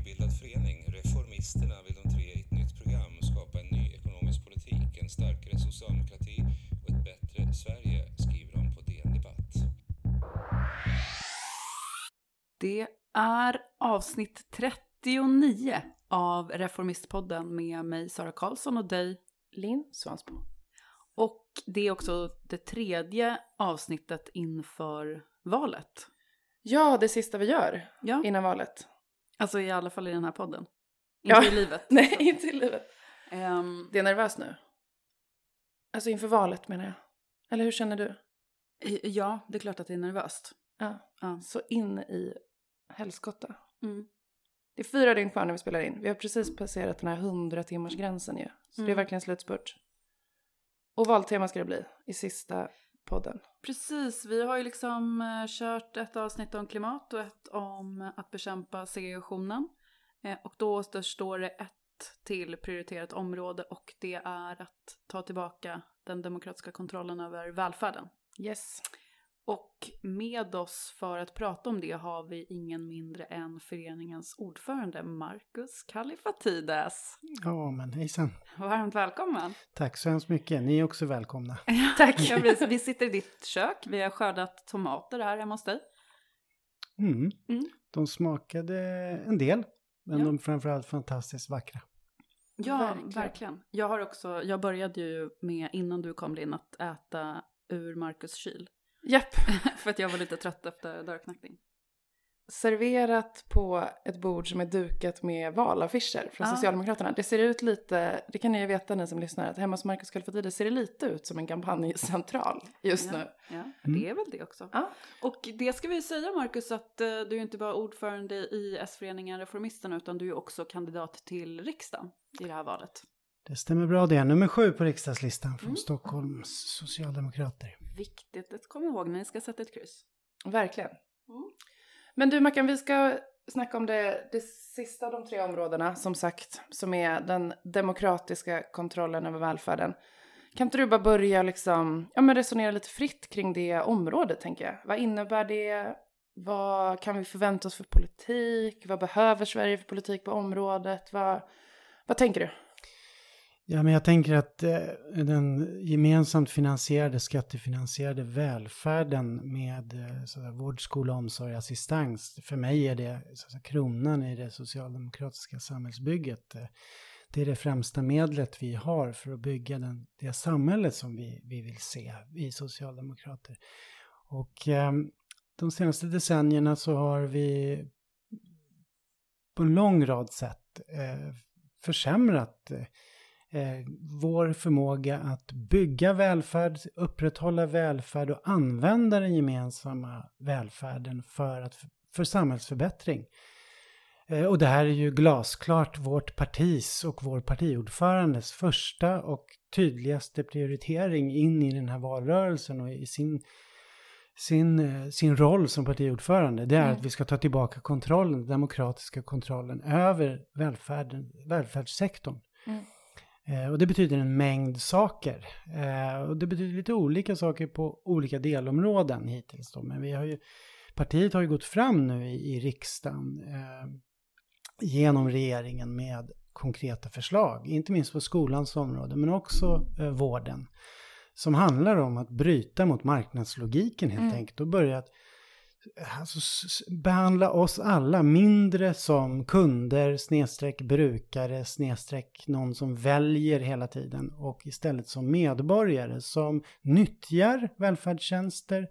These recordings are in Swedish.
nybildad förening, Reformisterna, vill de tre i ett nytt program skapa en ny ekonomisk politik, en starkare socialdemokrati och ett bättre Sverige, skriver de på DN Debatt. Det är avsnitt 39 av Reformistpodden med mig Sara Karlsson och dig Linn Svansbo. Och det är också det tredje avsnittet inför valet. Ja, det sista vi gör Ja, innan valet. Alltså i alla fall i den här podden. Ja. Inte i livet. Nej, inte i livet. Ehm, Det är nervös nu. Alltså inför valet menar jag. Eller hur känner du? ja, det är klart att det är nervöst. Ja, Ja. så in i helskotta. Mm. Det är fyra dygn kvar när vi spelar in. Vi har precis passerat den här 100 timmars gränsen ju. Så det är Mm. verkligen slutspurt. Och valtema ska det bli i sista podden. Precis, vi har ju liksom eh, kört ett avsnitt om klimat och ett om att bekämpa segregationen. Eh, och då återstår det ett till prioriterat område och det är att ta tillbaka den demokratiska kontrollen över välfärden. Yes. Och med oss för att prata om det har vi ingen mindre än föreningens ordförande Marcus Kallifatides. Ja, men hejsan. Varmt välkommen! Tack så hemskt mycket. Ni är också välkomna. Tack. Vi sitter i ditt kök, vi har skördat tomater här hemma hos dig. Mm. Mm. De smakade en del, men Ja. de är framförallt fantastiskt vackra. Ja, Verkligen. verkligen. Jag har också, jag började ju med innan du kom in att äta ur Marcus kyl. Japp. För att jag var lite trött efter dörrknackning. Serverat på ett bord som är dukat med valaffischer från Ja. Socialdemokraterna. Det ser ut lite, det kan ni ju veta ni som lyssnar, att hemma hos Marcus Kallifatides ser det lite ut som en kampanjcentral just ja, nu. Ja, Mm. det är väl det också. Ja. Och det ska vi säga Marcus att eh, du är inte bara ordförande i S-föreningen Reformisterna utan du är också kandidat till riksdagen i det här valet. Det stämmer bra det. Nummer sju på riksdagslistan från Mm. Stockholms socialdemokrater. Viktigt att komma ihåg när ni ska sätta ett kryss. Verkligen. Mm. Men du Mackan, vi ska snacka om det, det sista av de tre områdena som sagt, som är den demokratiska kontrollen över välfärden. Kan inte du bara börja liksom, ja men resonera lite fritt kring det området tänker jag. Vad innebär det? Vad kan vi förvänta oss för politik? Vad behöver Sverige för politik på området? Vad, vad tänker du? Ja, men jag tänker att eh, den gemensamt finansierade, skattefinansierade välfärden med eh, så där, vård, skola, omsorg, assistans. För mig är det så kronan i det socialdemokratiska samhällsbygget. Det är det främsta medlet vi har för att bygga den, det samhälle som vi, vi vill se, vi socialdemokrater. Och eh, de senaste decennierna så har vi på en lång rad sätt eh, försämrat eh, eh, vår förmåga att bygga välfärd, upprätthålla välfärd och använda den gemensamma välfärden för, att, för samhällsförbättring. Eh, och det här är ju glasklart vårt partis och vår partiordförandes första och tydligaste prioritering in i den här valrörelsen och i sin sin, eh, sin roll som partiordförande, det är Mm. att vi ska ta tillbaka kontrollen, den demokratiska kontrollen över välfärden, välfärdssektorn. Mm. Eh, och det betyder en mängd saker. Eh, och det betyder lite olika saker på olika delområden hittills. Då. Men vi har ju, partiet har ju gått fram nu i, i riksdagen eh, genom regeringen med konkreta förslag. Inte minst på skolans område men också eh, vården. Som handlar om att bryta mot marknadslogiken helt Mm. enkelt och börja att alltså, behandla oss alla mindre som kunder, snedstreck brukare, snedstreck någon som väljer hela tiden och istället som medborgare som nyttjar välfärdstjänster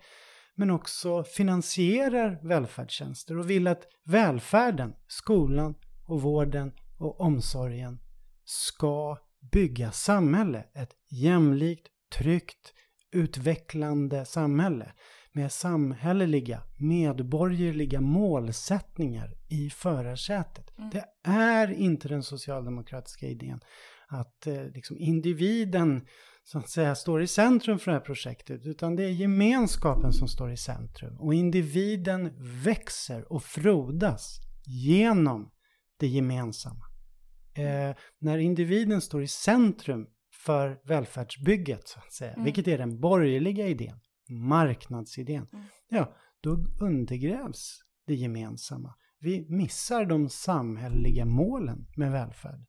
men också finansierar välfärdstjänster och vill att välfärden, skolan och vården och omsorgen ska bygga samhälle. Ett jämlikt, tryggt, utvecklande samhälle med samhälleliga, medborgerliga målsättningar i förarsätet. Mm. Det är inte den socialdemokratiska idén att eh, liksom individen så att säga står i centrum för det här projektet utan det är gemenskapen som står i centrum och individen växer och frodas genom det gemensamma. Eh, när individen står i centrum för välfärdsbygget så att säga, Mm. vilket är den borgerliga idén, marknadsidén, Mm. ja, då undergrävs det gemensamma. Vi missar de samhälleliga målen med välfärd.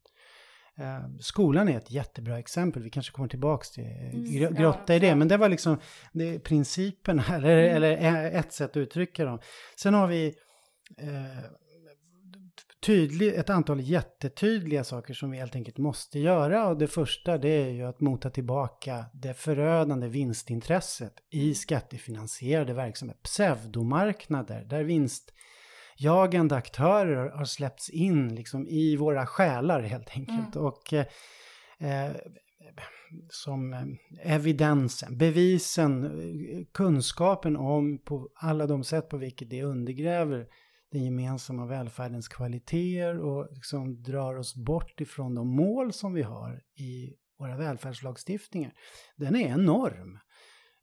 Eh, skolan är ett jättebra exempel, vi kanske kommer tillbaka till mm, grotta i det, men det var liksom det principen, eller, mm. eller ett sätt att uttrycka dem. Sen har vi eh, tydlig, ett antal jättetydliga saker som vi helt enkelt måste göra. Och det första det är ju att mota tillbaka det förödande vinstintresset i skattefinansierade verksamheter, pseudomarknader där vinstjagande aktörer har släppts in liksom i våra själar helt enkelt. Mm. Och eh, eh som eh, evidensen, bevisen, kunskapen om på alla de sätt på vilket det undergräver den gemensamma välfärdens kvaliteter och liksom drar oss bort ifrån de mål som vi har i våra välfärdslagstiftningar. Den är enorm.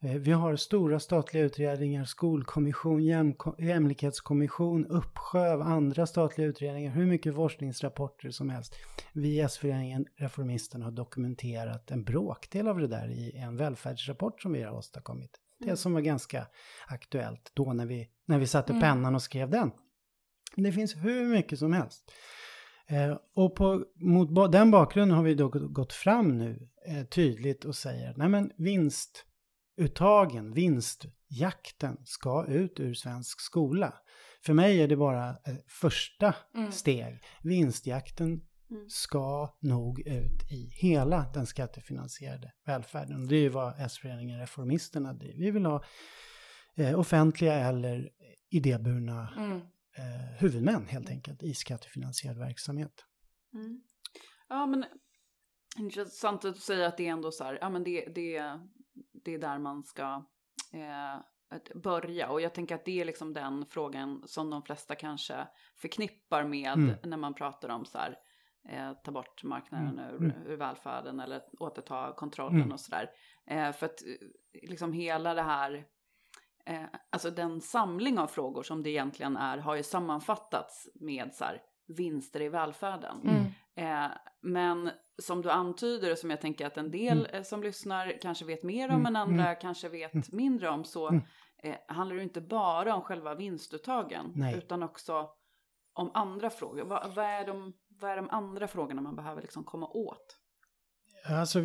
Eh, vi har stora statliga utredningar, skolkommission, jäm, jämlikhetskommission, uppsjö av andra statliga utredningar, hur mycket forskningsrapporter som helst. Vi i S-föreningen Reformisterna har dokumenterat en bråkdel av det där i en välfärdsrapport som vi har åstadkommit. Det mm. som var ganska aktuellt då när vi, när vi satte mm. pennan och skrev den. Det finns hur mycket som helst. Eh, och på, mot den bakgrunden har vi då gått fram nu eh, tydligt och säger nej men vinstuttagen, vinstjakten ska ut ur svensk skola. För mig är det bara eh, första mm. steg. Vinstjakten mm. ska nog ut i hela den skattefinansierade välfärden. Det är ju vad S-föreningen Reformisterna driver. Vi vill ha eh, offentliga eller idéburna mm eh, huvudmän helt enkelt i skattefinansierad verksamhet. Mm. Ja men intressant att säga att det är ändå så här, ja men det, det, det är där man ska eh, börja och jag tänker att det är liksom den frågan som de flesta kanske förknippar med mm. när man pratar om så här eh, ta bort marknaden mm. ur, mm. ur välfärden eller återta kontrollen mm. och sådär. Eh, för att eh, liksom hela det här eh, alltså den samling av frågor som det egentligen är har ju sammanfattats med så här, vinster i välfärden. Mm. Eh, men som du antyder och som jag tänker att en del mm. Eh, som lyssnar kanske vet mer om mm. än andra mm. kanske vet mm. mindre om så mm. eh, handlar det inte bara om själva vinstuttagen Nej. utan också om andra frågor. Vad, vad, är de, vad är de andra frågorna man behöver liksom komma åt? Alltså,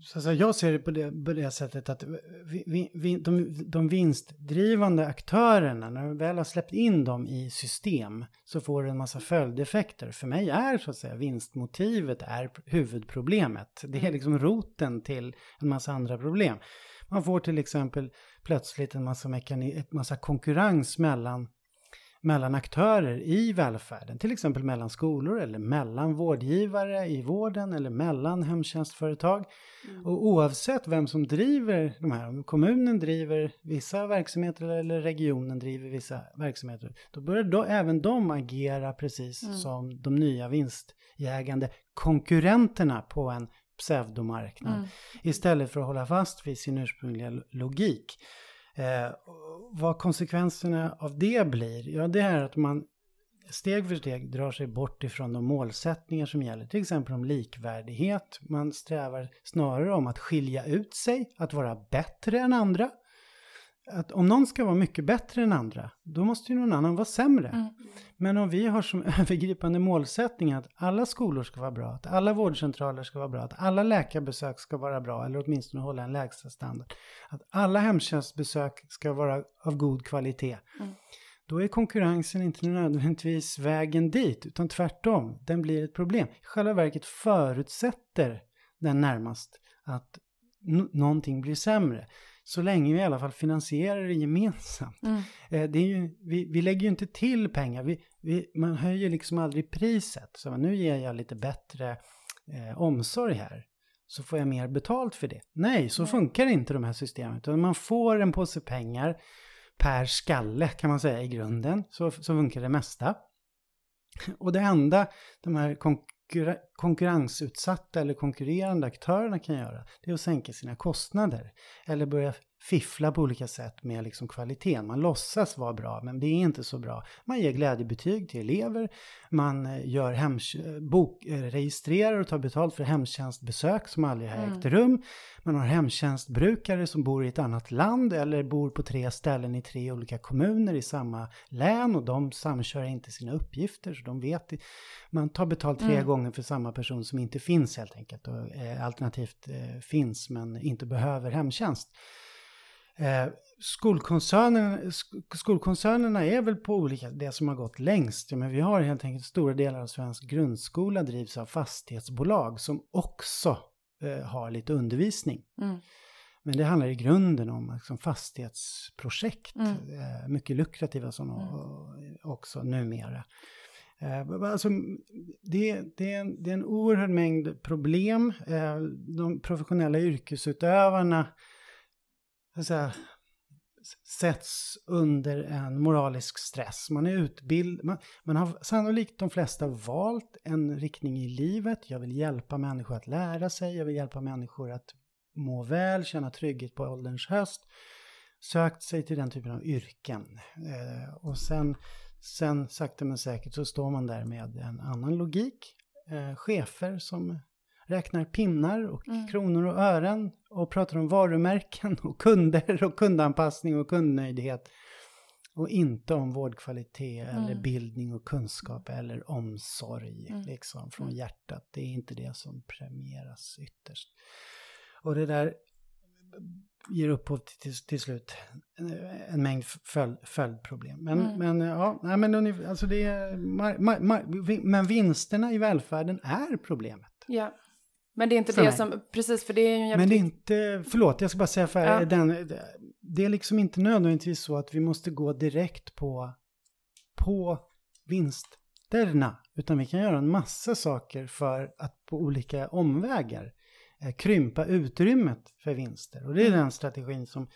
så säga, jag ser det på det, på det sättet att vi, vi, de, de vinstdrivande aktörerna, när vi väl har släppt in dem i system så får det en massa följdeffekter. För mig är så att säga vinstmotivet är huvudproblemet. Det är mm. liksom roten till en massa andra problem. Man får till exempel plötsligt en massa, mekani- en massa konkurrens mellan mellan aktörer i välfärden, till exempel mellan skolor eller mellan vårdgivare i vården eller mellan hemtjänstföretag. Mm. Och oavsett vem som driver de här, om kommunen driver vissa verksamheter eller regionen driver vissa verksamheter, då börjar då även de agera precis mm. som de nya vinstjägande konkurrenterna på en pseudomarknad. Mm. Istället för att hålla fast vid sin ursprungliga logik. Eh, vad konsekvenserna av det blir, ja det är att man steg för steg drar sig bort ifrån de målsättningar som gäller, till exempel om likvärdighet. Man strävar snarare om att skilja ut sig, att vara bättre än andra att om någon ska vara mycket bättre än andra, då måste ju någon annan vara sämre. Mm. Men om vi har som övergripande målsättning att alla skolor ska vara bra, att alla vårdcentraler ska vara bra, att alla läkarbesök ska vara bra, eller åtminstone hålla en lägsta standard, att alla hemtjänstbesök ska vara av god kvalitet, mm. då är konkurrensen inte nödvändigtvis vägen dit, utan tvärtom, den blir ett problem. I själva verket förutsätter den närmast att någonting blir sämre så länge vi i alla fall finansierar det gemensamt. Mm. Eh, det är ju, vi, vi lägger ju inte till pengar, vi, vi, man höjer liksom aldrig priset. Så nu ger jag lite bättre eh, omsorg här, så får jag mer betalt för det. Nej, så mm. funkar inte de här systemen. Utan man får en påse pengar per skalle kan man säga i grunden, så, så funkar det mesta. Och det enda de här konkurrensutsatta eller konkurrerande aktörerna kan göra, det är att sänka sina kostnader. Eller börja fiffla på olika sätt med liksom kvaliteten. Man låtsas vara bra, men det är inte så bra. Man ger glädjebetyg till elever, man eh, gör hems- bok, eh, registrerar och tar betalt för hemtjänstbesök som aldrig har ägt rum. Man har hemtjänstbrukare som bor i ett annat land eller bor på tre ställen i tre olika kommuner i samma län och de samkör inte sina uppgifter så de vet. Man tar betalt tre gånger för samma person som inte finns helt enkelt och eh, alternativt eh, finns men inte behöver hemtjänst. Eh, skolkoncernerna, sk- skolkoncernerna är väl på olika, det som har gått längst. Ja, men vi har helt enkelt stora delar av svensk grundskola drivs av fastighetsbolag som också eh, har lite undervisning. Mm. Men det handlar i grunden om liksom, fastighetsprojekt, Mm. eh, mycket lukrativa sådana och- också numera. Eh, alltså, det, det, är en, det är en oerhörd mängd problem. Eh, de professionella yrkesutövarna att säga, sätts under en moralisk stress. Man är utbildad, man, man har sannolikt de flesta valt en riktning i livet. Jag vill hjälpa människor att lära sig, jag vill hjälpa människor att må väl, känna trygghet på ålderns höst. Sökt sig till den typen av yrken. Eh, och sen, sen sakta men säkert så står man där med en annan logik. Eh, chefer som räknar pinnar och Mm. kronor och ören och pratar om varumärken och kunder och kundanpassning och kundnöjdhet. Och inte om vårdkvalitet eller Mm. bildning och kunskap eller omsorg Mm. liksom från Mm. hjärtat. Det är inte det som premieras ytterst. Och det där ger upphov till, till, till slut en mängd följd, följdproblem. Men, Mm. men ja, nej, men alltså det är, mar, mar, mar, vi- men vinsterna i välfärden är problemet. Ja. Men det är inte det mig. som, precis för det är ju en Men det är inte, förlåt jag ska bara säga för Ja. den, det är liksom inte nödvändigtvis så att vi måste gå direkt på, på vinsterna. Utan vi kan göra en massa saker för att på olika omvägar eh, krympa utrymmet för vinster. Och det är Mm. den strategin som,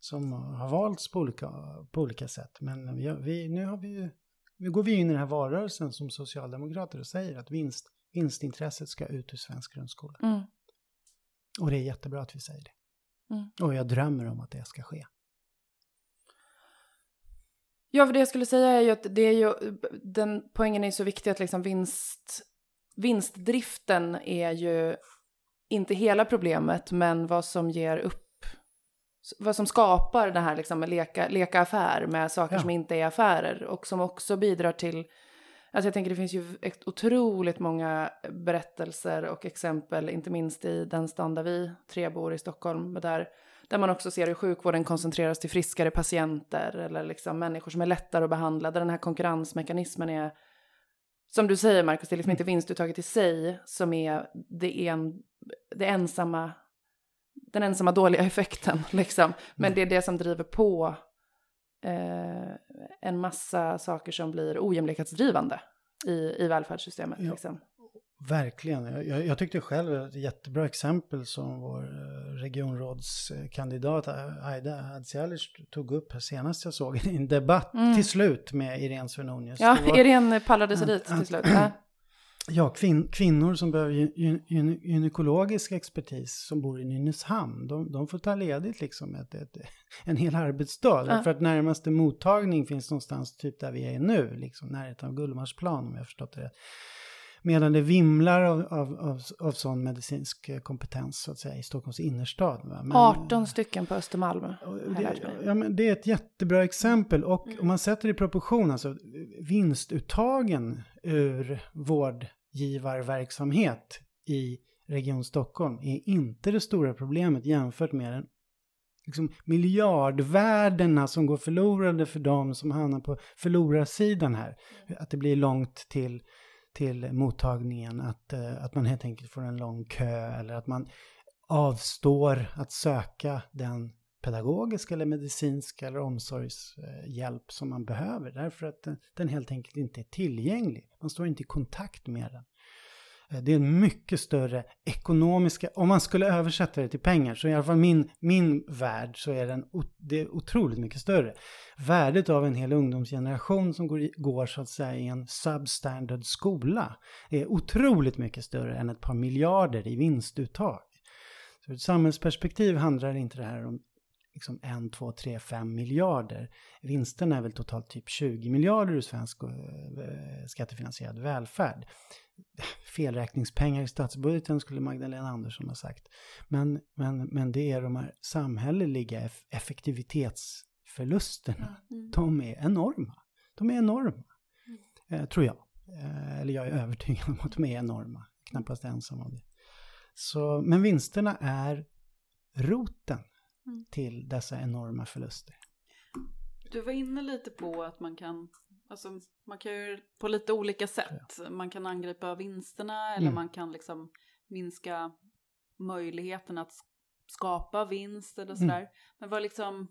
som har valts på olika, på olika sätt. Men vi, vi, nu har vi nu går vi in i den här valrörelsen som socialdemokrater och säger att vinst, vinstintresset ska ut ur svensk grundskola. Mm. Och det är jättebra att vi säger det. Mm. Och jag drömmer om att det ska ske. Ja, för det jag skulle säga är ju att det är ju, den poängen är ju så viktig att liksom vinst, vinstdriften är ju inte hela problemet, men vad som ger upp, vad som skapar det här liksom leka, leka affär med saker Ja. som inte är affärer och som också bidrar till, alltså jag tänker det finns ju otroligt många berättelser och exempel, inte minst i den stan där vi tre bor i Stockholm, där där man också ser hur sjukvården koncentreras till friskare patienter eller liksom människor som är lättare att behandla. Där den här konkurrensmekanismen är, som du säger Marcus, det är liksom inte vinstuttaget i sig som är det, en, det ensamma, den ensamma dåliga effekten. Liksom. Men det är det som driver på eh, en massa saker som blir ojämlikhetsdrivande i, i välfärdssystemet. Ja. Liksom. Verkligen. Jag- Jag, tyckte själv ett jättebra exempel som vår eh, regionrådskandidat eh, Aida Hadzialic tog upp här senast jag såg i en debatt Mm. till slut med Irene Svenonius. Ja, var- Irene pallade sig dit till slut. Ja. Kvin kvinnor som behöver gy- gy- gy- gynekologisk expertis som bor i Nynäshamn, de, de får ta ledigt liksom ett, ett, en hel arbetsdag. Ja. För att närmaste mottagning finns någonstans typ där vi är nu, liksom närheten av Gullmarsplan om jag förstått det rätt. Medan det vimlar av, av, av, av sån medicinsk kompetens så att säga i Stockholms innerstad. Men- 18 stycken på Östermalm. det, ja, men det är ett jättebra exempel och om man sätter det i proportion, alltså vinstuttagen ur arbetsgivarverksamhet i Region Stockholm är inte det stora problemet jämfört med den liksom miljardvärdena som går förlorade för dem som hamnar på förlorarsidan här. Att det blir långt till, till mottagningen, att, eh, att man helt enkelt får en lång kö eller att man avstår att söka den pedagogisk eller medicinsk eller omsorgshjälp som man behöver därför att den, helt enkelt inte är tillgänglig. Man står inte i kontakt med den. Eh, det är en mycket större ekonomiska, om man skulle översätta det till pengar, så i alla fall min, min värld så är den det är otroligt mycket större. Värdet av en hel ungdomsgeneration som går, går så att säga i en substandard skola är otroligt mycket större än ett par miljarder i vinstuttag. Så ur ett samhällsperspektiv handlar inte det här om liksom 1, 2, 3, 5 miljarder. Vinsten är väl totalt typ 20 miljarder ur svensk eh, skattefinansierad välfärd. Felräkningspengar i statsbudgeten skulle Magdalena Andersson ha sagt. Men, men, men det är de här samhälleliga effektivitetsförlusterna. Mm. De är enorma. De är enorma. Mm. Eh, tror jag. Eh, eller jag är övertygad om att de är enorma. Knappast ensam om det. Så, men vinsterna är roten mm. till dessa enorma förluster. Du var inne lite på att man kan, alltså man kan ju på lite olika sätt. Ja. Man kan angripa vinsterna eller mm. man kan liksom minska möjligheten att skapa vinst eller mm. sådär. Mm. Men vad liksom,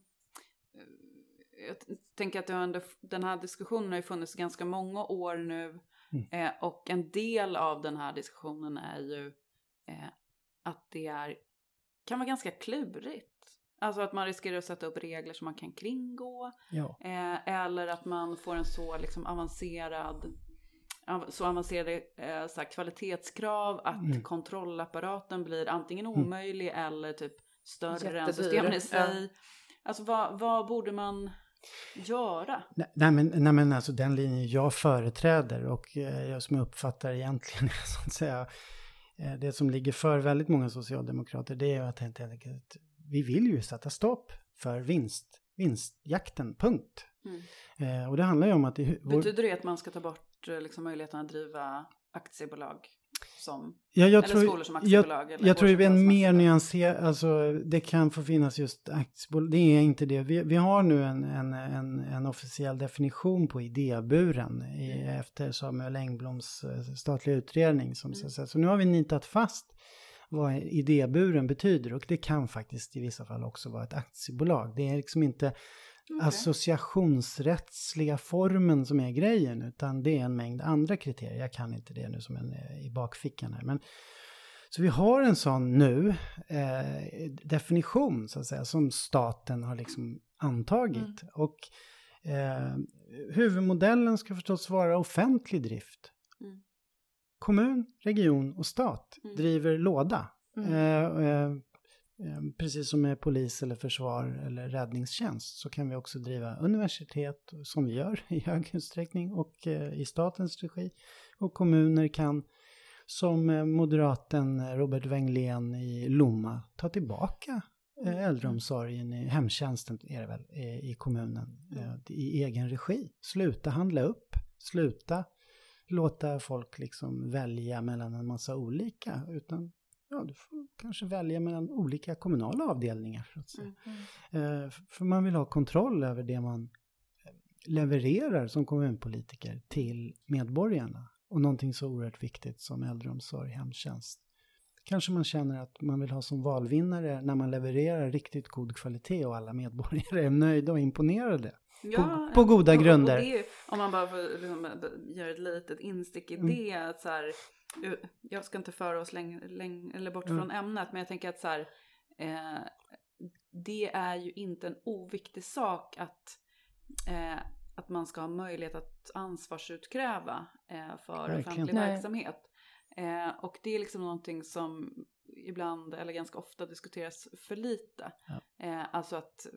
eh, jag tänker att under, den här diskussionen har ju funnits ganska många år nu. Mm. Eh, och en del av den här diskussionen är ju eh, att det är, kan vara ganska klurigt. Alltså att man riskerar att sätta upp regler som man kan kringgå. Ja. Eh, eller att man får en så liksom avancerad så avancerade eh, så kvalitetskrav att mm. kontrollapparaten blir antingen mm. omöjlig mm. eller typ större Jättedyr. än systemen i sig. Ja. Alltså vad, vad borde man göra? Nej, men, nej men alltså den linjen jag företräder och eh, som jag uppfattar egentligen så att säga eh, det som ligger för väldigt många socialdemokrater det är att helt enkelt vi vill ju sätta stopp för vinst, vinstjakten, punkt. Mm. Eh, och det handlar ju om att... Det, vår... Betyder det att man ska ta bort eh, liksom, möjligheten att driva aktiebolag som, ja, jag eller tror, skolor som aktiebolag? Jag, jag tror det är en mer nyanserad, alltså det kan få finnas just aktiebolag, det är inte det. Vi, vi har nu en, en, en, en officiell definition på idéburen i, mm. efter Samuel Engbloms eh, statliga utredning. Som mm. så, så nu har vi nitat fast vad idéburen betyder och det kan faktiskt i vissa fall också vara ett aktiebolag. Det är liksom inte okay. associationsrättsliga formen som är grejen utan det är en mängd andra kriterier. Jag kan inte det nu som en eh, i bakfickan här. Men, så vi har en sån nu eh, definition så att säga som staten har liksom antagit. Mm. Och eh, huvudmodellen ska förstås vara offentlig drift. Mm kommun, region och stat mm. driver låda. Mm. Eh, eh, eh, precis som med polis eller försvar eller räddningstjänst så kan vi också driva universitet som vi gör i hög utsträckning och eh, i statens regi. Och kommuner kan som moderaten Robert Wenglén i Lomma ta tillbaka mm. äldreomsorgen, i hemtjänsten är det väl, i kommunen mm. i egen regi. Sluta handla upp, sluta låta folk liksom välja mellan en massa olika, utan ja, du får kanske välja mellan olika kommunala avdelningar. Så att säga. Mm, mm. Eh, för man vill ha kontroll över det man eh, levererar som kommunpolitiker till medborgarna. Och någonting så oerhört viktigt som äldreomsorg, hemtjänst. Kanske man känner att man vill ha som valvinnare när man levererar riktigt god kvalitet och alla medborgare är nöjda och imponerade. Ja, på, på goda och, grunder. Och det, om man bara får liksom, göra ett litet instick i mm. det. Att så här, jag ska inte föra oss läng, läng, eller bort mm. från ämnet. Men jag tänker att så här, eh, det är ju inte en oviktig sak att, eh, att man ska ha möjlighet att ansvarsutkräva eh, för Verkligen. offentlig Nej. verksamhet. Eh, och det är liksom någonting som ibland eller ganska ofta diskuteras för lite. Ja. Eh, alltså att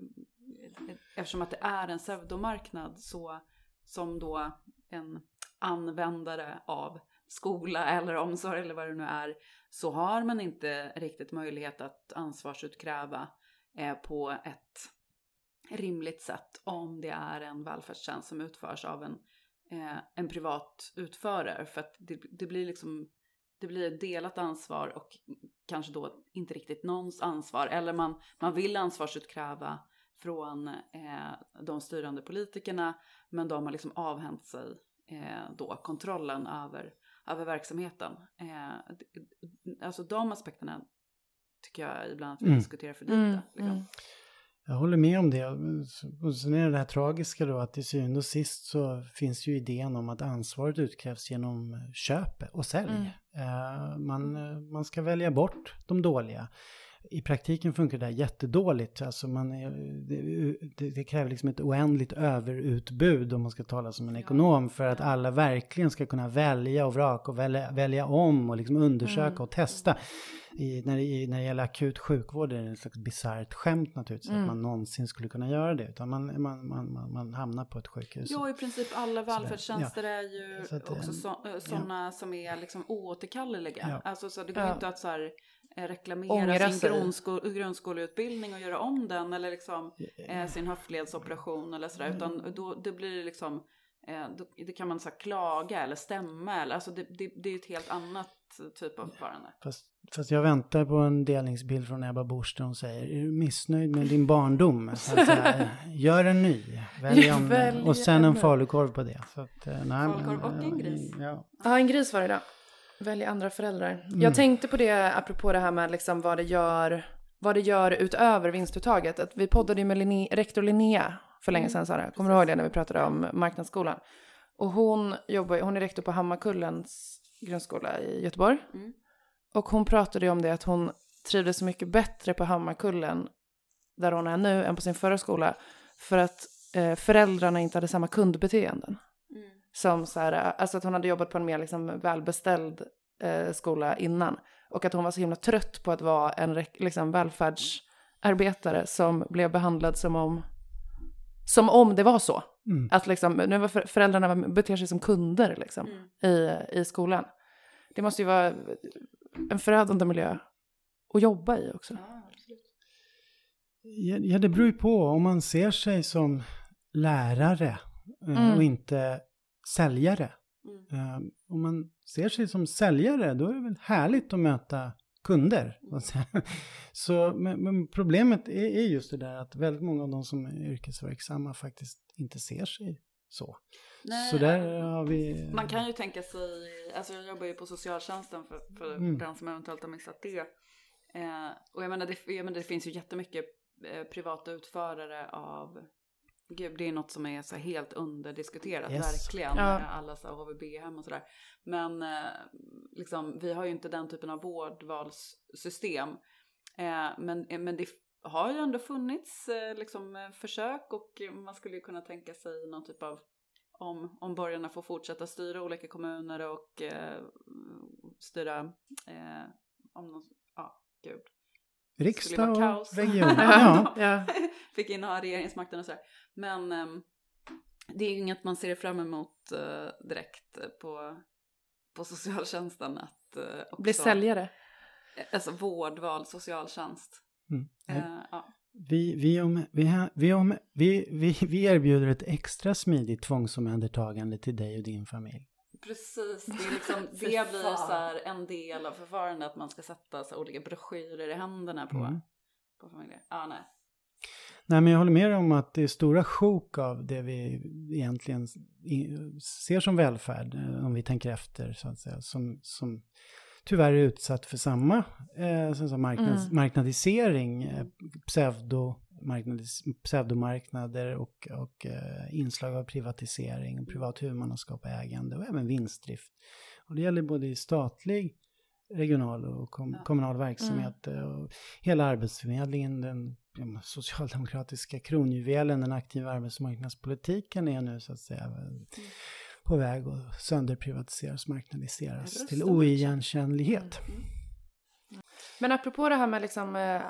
eftersom att det är en pseudomarknad så som då en användare av skola eller omsorg eller vad det nu är så har man inte riktigt möjlighet att ansvarsutkräva eh, på ett rimligt sätt om det är en välfärdstjänst som utförs av en, eh, en privat utförare. För att det, det blir liksom det blir ett delat ansvar och kanske då inte riktigt någons ansvar. Eller man, man vill ansvarsutkräva från eh, de styrande politikerna men de har liksom avhänt sig eh, då kontrollen över, över verksamheten. Eh, alltså de aspekterna tycker jag ibland att vi mm. diskuterar för lite. Mm. Liksom. Mm. Jag håller med om det. Och sen är det här tragiska då att till syvende och sist så finns ju idén om att ansvaret utkrävs genom köp och sälj. Mm. Uh, man, man ska välja bort de dåliga. I praktiken funkar det här jättedåligt. Alltså man är, det, det, kräver liksom ett oändligt överutbud om man ska tala som en ekonom för att alla verkligen ska kunna välja och vraka och välja, välja om och liksom undersöka mm. och testa. I, när, det, när det gäller akut sjukvård är det ett slags bisarrt skämt naturligtvis mm. att man någonsin skulle kunna göra det. Utan man, man, man, man, man hamnar på ett sjukhus. Ja, i princip alla välfärdstjänster ja. är ju att, också sådana ja. som är liksom oåterkalleliga. Ja. Alltså så det går inte att så här Eh, reklamera Ångra sin grundsko grundskoleutbildning och göra om den eller liksom eh, sin höftledsoperation eller sådär. Utan mm. då det blir det liksom, eh, då, det kan man så klaga eller stämma eller alltså det, det, det är ett helt annat typ av förfarande. Fast, fast, jag väntar på en delningsbild från Ebba Busch där hon säger, är du missnöjd med din barndom? Så att, äh, gör en ny, välj om, välj och sen en falukorv på det. Så att, nej, falukorv och en gris? Ja. ja, en gris var det då. Välja andra föräldrar. Mm. Jag tänkte på det apropå det här med liksom vad det gör, vad det gör utöver vinstuttaget. Att vi poddade ju med Linné, rektor Linnea för länge mm. sedan Sara. Kommer du ihåg det när vi pratade om marknadsskolan? Och hon jobbar, hon är rektor på Hammarkullens grundskola i Göteborg. Mm. Och hon pratade ju om det att hon trivdes så mycket bättre på Hammarkullen där hon är nu än på sin förra skola. För att eh, föräldrarna inte hade samma kundbeteenden. Som så här, alltså att hon hade jobbat på en mer liksom välbeställd eh, skola innan. Och att hon var så himla trött på att vara en liksom, välfärdsarbetare som blev behandlad som om, som om det var så. Mm. Att liksom, nu var föräldrarna beter sig som kunder liksom, mm. i, i skolan. Det måste ju vara en förödande miljö att jobba i också. Ja, ja, det beror ju på om man ser sig som lärare eh, mm. och inte säljare. Mm. Um, om man ser sig som säljare, då är det väl härligt att möta kunder. Mm. Så, men, men, problemet är, är, just det där att väldigt många av de som är yrkesverksamma faktiskt inte ser sig så. Nej, så där har vi... Man kan ju tänka sig, alltså jag jobbar ju på socialtjänsten för, för mm. den som eventuellt har missat det. Eh, och jag menar, det, jag menar det finns ju jättemycket eh, privata utförare av Gud, det är något som är så helt underdiskuterat, yes. verkligen. Ja. Alla så HVB-hem och sådär. Men eh, liksom, vi har ju inte den typen av vårdvalssystem. Eh, men, eh, men det har ju ändå funnits eh, liksom, eh, försök och man skulle ju kunna tänka sig någon typ av om, om borgarna får fortsätta styra olika kommuner och eh, styra om någon, ja, gud. Riksdag och region. ja. ja. Fick inneha regeringsmakten och sådär. Men um, det är ju inget man ser fram emot uh, direkt på, på socialtjänsten. Att uh, också, Bli säljare? Alltså vårdval, socialtjänst. Mm. Uh, ja. Vi, vi, om, vi, vi, om, vi, vi, vi erbjuder ett extra smidigt tvångsomhändertagande till dig och din familj. Precis, det, är liksom, det blir så här en del av förfarandet att man ska sätta så olika broschyrer i händerna på, mm. på familjer. Ah, nej. Nej, men jag håller med om att det är stora sjok av det vi egentligen ser som välfärd, eh, om vi tänker efter, så att säga, som, som tyvärr är utsatt för samma eh, marknads, mm. marknadisering, eh, pseudo, marknadis, pseudomarknader och, och eh, inslag av privatisering, privat huvudmannaskap, ägande och även vinstdrift. Och det gäller både i statlig, regional och kom, ja. kommunal verksamhet. Mm. Och hela Arbetsförmedlingen, den socialdemokratiska kronjuvelen, den aktiva arbetsmarknadspolitiken är nu så att säga mm. på väg att sönderprivatiseras, marknadiseras till oigenkännlighet. Mm. Mm. Men apropå det här med liksom eh,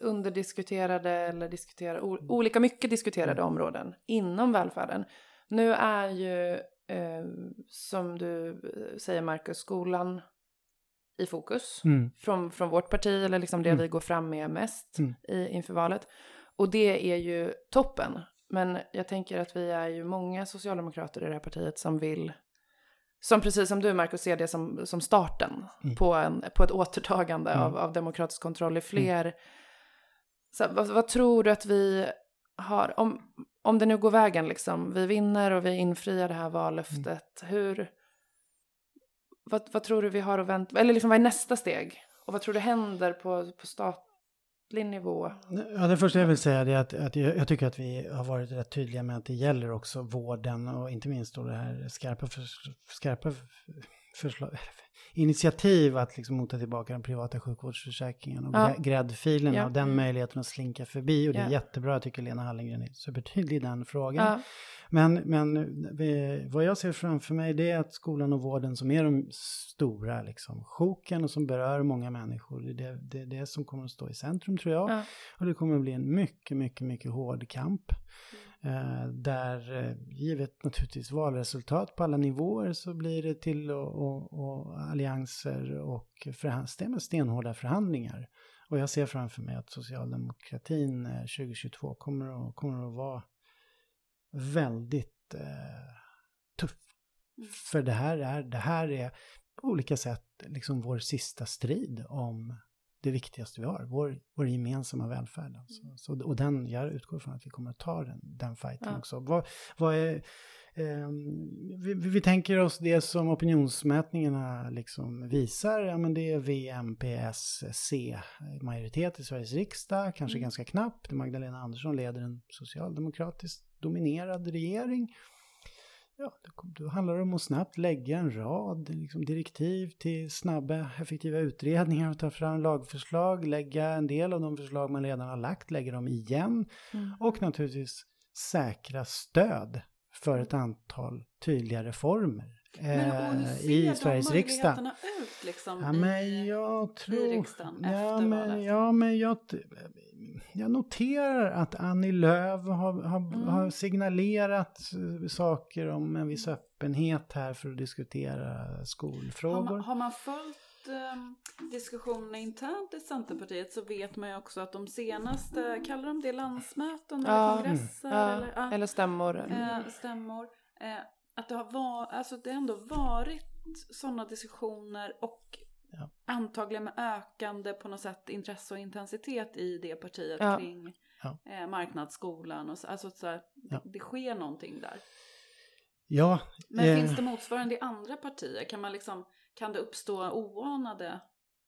underdiskuterade eller diskutera, olika mycket diskuterade mm. områden inom välfärden. Nu är ju, eh, som du säger Marcus, skolan i fokus mm. från, från vårt parti eller liksom det mm. vi går fram med mest mm. i, inför valet. Och det är ju toppen. Men jag tänker att vi är ju många socialdemokrater i det här partiet som vill, som precis som du Marcus ser det som, som starten mm. på, en, på ett återtagande mm. av, av demokratisk kontroll i mm. fler. Så, vad, vad, tror du att vi har, om, om det nu går vägen liksom, vi vinner och vi infriar det här vallöftet, hur vad, vad tror du vi har att vänta, eller liksom vad är nästa steg? Och vad tror du händer på, på statlig nivå? Ja, det första jag vill säga är att, att jag, jag, tycker att vi har varit rätt tydliga med att det gäller också vården och inte minst då det här skarpa, för, skarpa förslag, initiativ att liksom mota tillbaka den privata sjukvårdsförsäkringen och Ja. gräddfilerna Ja. och den Mm. möjligheten att slinka förbi. Och det är Ja. jättebra, jag tycker Lena Hallengren är supertydlig i den frågan. Ja. Men, men vi, vad jag ser framför mig det är att skolan och vården som är de stora liksom, sjoken och som berör många människor. Det är det, det, som kommer att stå i centrum tror jag. Ja. Och det kommer att bli en mycket, mycket, mycket hård kamp. Eh, där eh, givet naturligtvis valresultat på alla nivåer så blir det till och, och, och allianser och förhand, sten- stenhårda förhandlingar. Och jag ser framför mig att socialdemokratin eh, 2022 kommer att, kommer att vara väldigt eh, tuff. Mm. För det här, är, det här är på olika sätt liksom vår sista strid om det viktigaste vi har, vår, vår gemensamma välfärd. Alltså. Mm. Så, och den, jag utgår från att vi kommer att ta den, den fighten Ja. också. Vad, vad är, ehm, vi, vi tänker oss det som opinionsmätningarna liksom visar, ja men det är V, MP, S, C majoritet i Sveriges riksdag, kanske Mm. ganska knappt. Magdalena Andersson leder en socialdemokratiskt dominerad regering. Ja, då, handlar det om att snabbt lägga en rad liksom, direktiv till snabba, effektiva utredningar och ta fram lagförslag, lägga en del av de förslag man redan har lagt, lägga dem igen Mm. och naturligtvis säkra stöd för ett antal tydliga reformer Men hur eh, ser i de Sveriges riksdag. möjligheterna ut liksom? Ja, i- men jag tror... riksdagen ja, efter men, valet? ja, men jag, jag noterar att Annie Lööf har, har, Mm. har signalerat eh, saker om en viss öppenhet här för att diskutera Har skolfrågor. man, har man följt um, diskussionerna internt i Centerpartiet så vet man ju också att de senaste, kallar de det landsmöten eller Ja, kongresser? Ja. Eller, ja, Eller stämmor. eh, stämmor. Eh, att det har var, alltså det ändå varit sådana diskussioner och Ja. antagligen med ökande på något sätt intresse och intensitet i det partiet Ja. kring Ja. eh, marknadsskolan. Och så, alltså så här, Ja. det sker någonting där. Ja, Men eh, finns det motsvarande i andra partier? Kan, man liksom, kan det uppstå oanade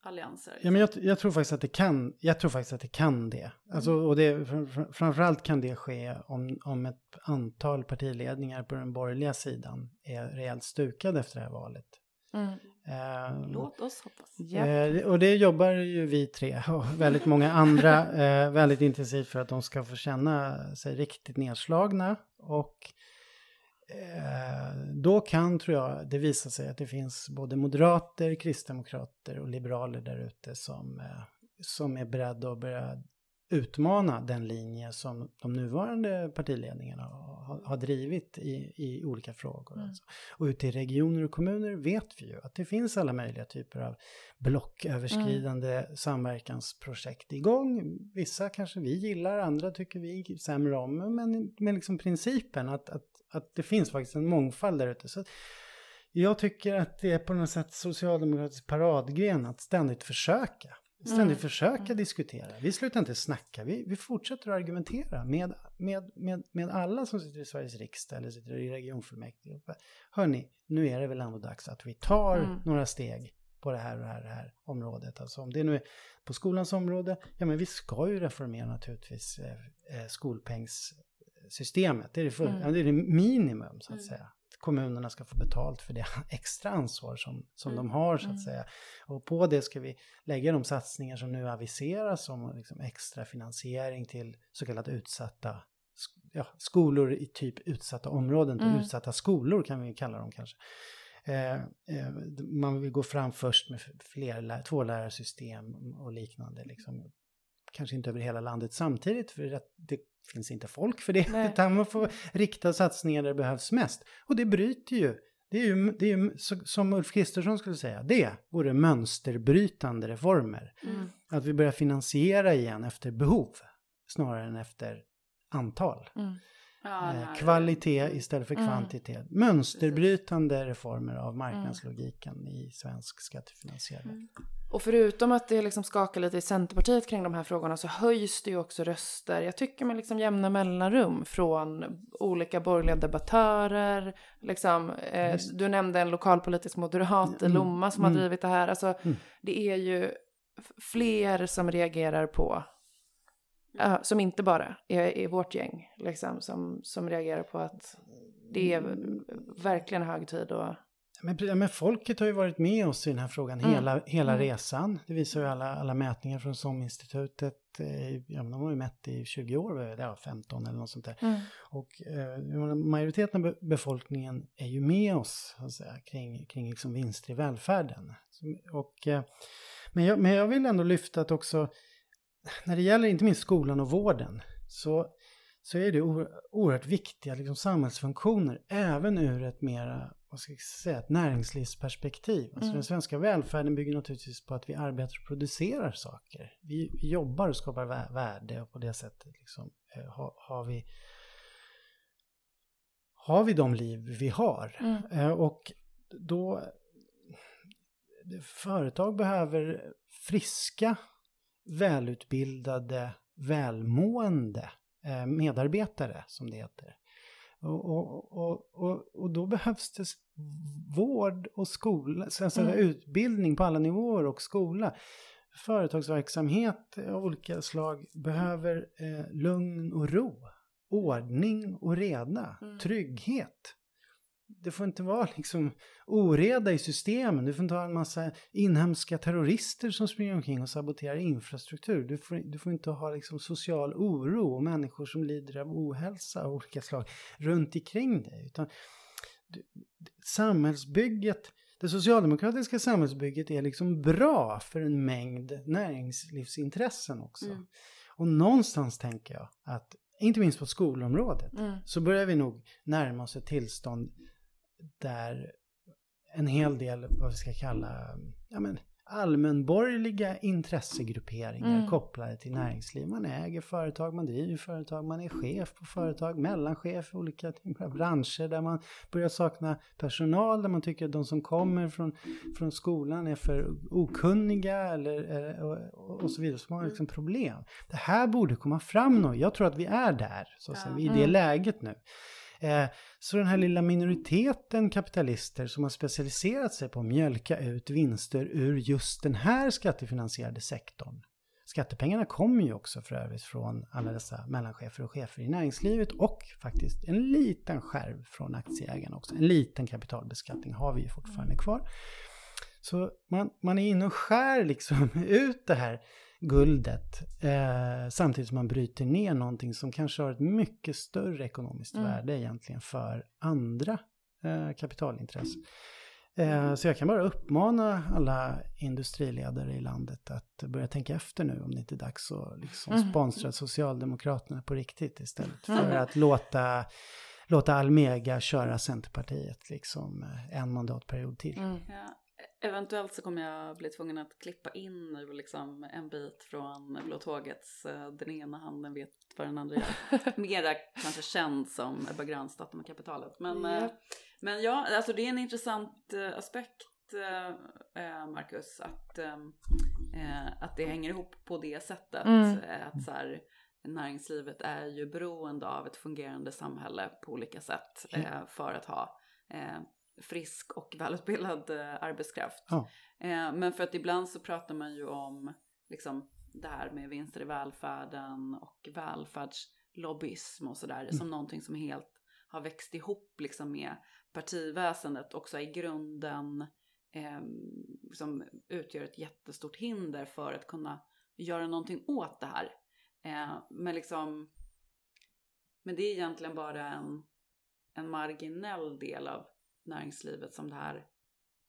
allianser? Ja, men jag, jag tror faktiskt att det kan, jag tror faktiskt att det kan det. Alltså, Mm. och det, fr- fr- framförallt kan det ske om, om ett antal partiledningar på den borgerliga sidan är rejält stukade efter det här valet. Mm. Eh, Låt oss hoppas. Eh, och det jobbar ju vi tre och väldigt många andra eh, väldigt intensivt för att de ska få känna sig riktigt nedslagna. Och då kan, tror jag, det visa sig att det finns både moderater, kristdemokrater och liberaler där ute som, eh, som är beredda att börja utmana den linje som de nuvarande partiledningarna har, har drivit i, i olika frågor. Mm. Alltså. Och ute i regioner och kommuner vet vi ju att det finns alla möjliga typer av blocköverskridande samverkansprojekt igång. Vissa kanske vi gillar, andra tycker vi sämre om. Men med liksom principen att, att, att det finns faktiskt en mångfald där ute. Så jag tycker att det är på något sätt socialdemokratisk paradgren att ständigt försöka. Ständigt Mm. försöka Mm. diskutera. Vi slutar inte snacka, vi, vi fortsätter att argumentera med, med, med, med alla som sitter i Sveriges riksdag eller sitter i regionfullmäktige. Hörni, nu är det väl ändå dags att vi tar Mm. några steg på det här och det här, det här området. Alltså om det nu är på skolans område, ja men vi ska ju reformera naturligtvis eh, eh, skolpengssystemet. Det är det, för, Mm. det är det minimum så att Mm. säga. Kommunerna ska få betalt för det extra ansvar som, som Mm. de har så att Mm. säga. Och på det ska vi lägga de satsningar som nu aviseras om liksom extra finansiering till så kallade utsatta ja, skolor i typ utsatta områden, till Mm. utsatta skolor kan vi kalla dem kanske. Eh, eh, man vill gå fram först med fler lär, tvålärarsystem och liknande. Liksom. Kanske inte över hela landet samtidigt för att det finns inte folk för det. Nej. Utan man får rikta satsningar där det behövs mest. Och det bryter ju. Det är ju, det är ju som Ulf Kristersson skulle säga, det vore mönsterbrytande reformer. Mm. Att vi börjar finansiera igen efter behov snarare än efter antal. Mm. Ja, Eh, kvalitet istället för Mm. kvantitet. Mönsterbrytande reformer av marknadslogiken i svensk skattefinansiering. Mm. Och förutom att det liksom skakar lite i Centerpartiet kring de här frågorna så höjs det ju också röster, jag tycker med liksom jämna mellanrum från olika borgerliga debattörer. Liksom, eh, du nämnde en lokalpolitisk moderat i Mm, Lomma som har mm. drivit det här. Alltså, Mm. Det är ju fler som reagerar på, ja, som inte bara är i vårt gäng, liksom, som, som reagerar på att det är verkligen hög tid att Men, men folket har ju varit med oss i den här frågan Mm. hela, hela Mm. resan. Det visar ju alla, alla mätningar från SOM-institutet. Eh, ja, de har ju mätt i 20 år, ja, 15 eller något sånt där. Mm. Och eh, majoriteten av be- befolkningen är ju med oss säga, kring, kring liksom vinster i välfärden. Och, eh, men, jag, men jag vill ändå lyfta att också när det gäller inte minst skolan och vården så, så är det oer- oerhört viktiga liksom, samhällsfunktioner även ur ett mera vad ska jag säga, ett näringslivsperspektiv. Alltså Mm. Den svenska välfärden bygger naturligtvis på att vi arbetar och producerar saker. Vi, vi jobbar och skapar vä- värde och på det sättet liksom, eh, har, har vi har vi de liv vi har. Mm. Eh, Och då företag behöver friska, välutbildade, välmående eh, medarbetare som det heter. Och, och, och, och, då behövs det vård och skola, så alltså Mm. utbildning på alla nivåer och skola. Företagsverksamhet av olika slag behöver eh, lugn och ro, ordning och reda, Mm. trygghet. Det får inte vara liksom oreda i systemen. Du får inte ha en massa inhemska terrorister som springer omkring och saboterar infrastruktur. Du får, du får inte ha liksom social oro och människor som lider av ohälsa av olika slag runt omkring dig. Utan du, samhällsbygget, det socialdemokratiska samhällsbygget är liksom bra för en mängd näringslivsintressen också. Mm. Och någonstans tänker jag att, inte minst på skolområdet, Mm. så börjar vi nog närma oss ett tillstånd där en hel del, vad vi ska kalla, ja men allmänborgerliga intressegrupperingar Mm. kopplade till näringsliv. Man äger företag, man driver företag, man är chef på företag, mellanchef i olika branscher där man börjar sakna personal, där man tycker att de som kommer från, från skolan är för okunniga eller, eller- och, och så vidare. Så man har liksom problem. Det här borde komma fram nu. Jag tror att vi är där, så att säga, Ja. i det Mm. läget nu. Eh, så den här lilla minoriteten kapitalister som har specialiserat sig på att mjölka ut vinster ur just den här skattefinansierade sektorn. Skattepengarna kommer ju också för övrigt från alla dessa mellanchefer och chefer i näringslivet och faktiskt en liten skärv från aktieägarna också. En liten kapitalbeskattning har vi ju fortfarande kvar. Så man, man är inne och skär liksom ut det här guldet eh, samtidigt som man bryter ner någonting som kanske har ett mycket större ekonomiskt Mm. värde egentligen för andra eh, kapitalintressen. Eh, så jag kan bara uppmana alla industriledare i landet att börja tänka efter nu om det inte är dags att liksom Mm. sponsra Socialdemokraterna på riktigt istället för Mm. att låta, låta Almega köra Centerpartiet liksom eh, en mandatperiod till. Mm. Ja, eventuellt så kommer jag bli tvungen att klippa in nu liksom en bit från Blå tågets eh, Den ena handen vet vad den andra gör. Mera kanske känd som Ebba Grön, Staten och kapitalet. Men, Japp. men ja, alltså det är en intressant eh, aspekt eh, Marcus, att, eh, eh, att det hänger ihop på det sättet. Mm. Att så här, näringslivet är ju beroende av ett fungerande samhälle på olika sätt för att ha frisk och välutbildad eh, arbetskraft. Ja. Eh, men för att ibland så pratar man ju om liksom, det här med vinster i välfärden och välfärdslobbyism och sådär som någonting som helt har växt ihop liksom med partiväsendet också i grunden eh, som utgör ett jättestort hinder för att kunna göra någonting åt det här. Eh, men liksom men det är egentligen bara en, en marginell del av näringslivet som det här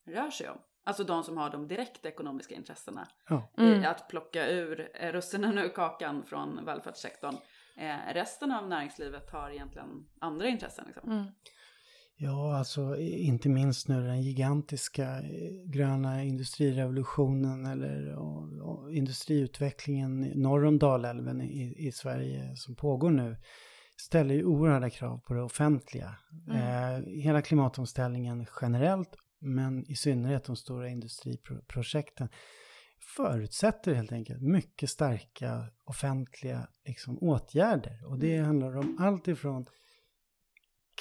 rör sig om. Alltså de som har de direkta ekonomiska intressena. Ja. Mm. i Att plocka ur eh, russinen ur kakan från välfärdssektorn. Eh, resten av näringslivet har egentligen andra intressen. Liksom. Mm. Ja, alltså inte minst nu den gigantiska eh, gröna industrirevolutionen eller och, och industriutvecklingen norr om Dalälven i, i Sverige som pågår nu ställer ju oerhörda krav på det offentliga. Eh, hela klimatomställningen generellt, men i synnerhet de stora industriprojekten förutsätter helt enkelt mycket starka offentliga liksom, åtgärder. Och det handlar om allt ifrån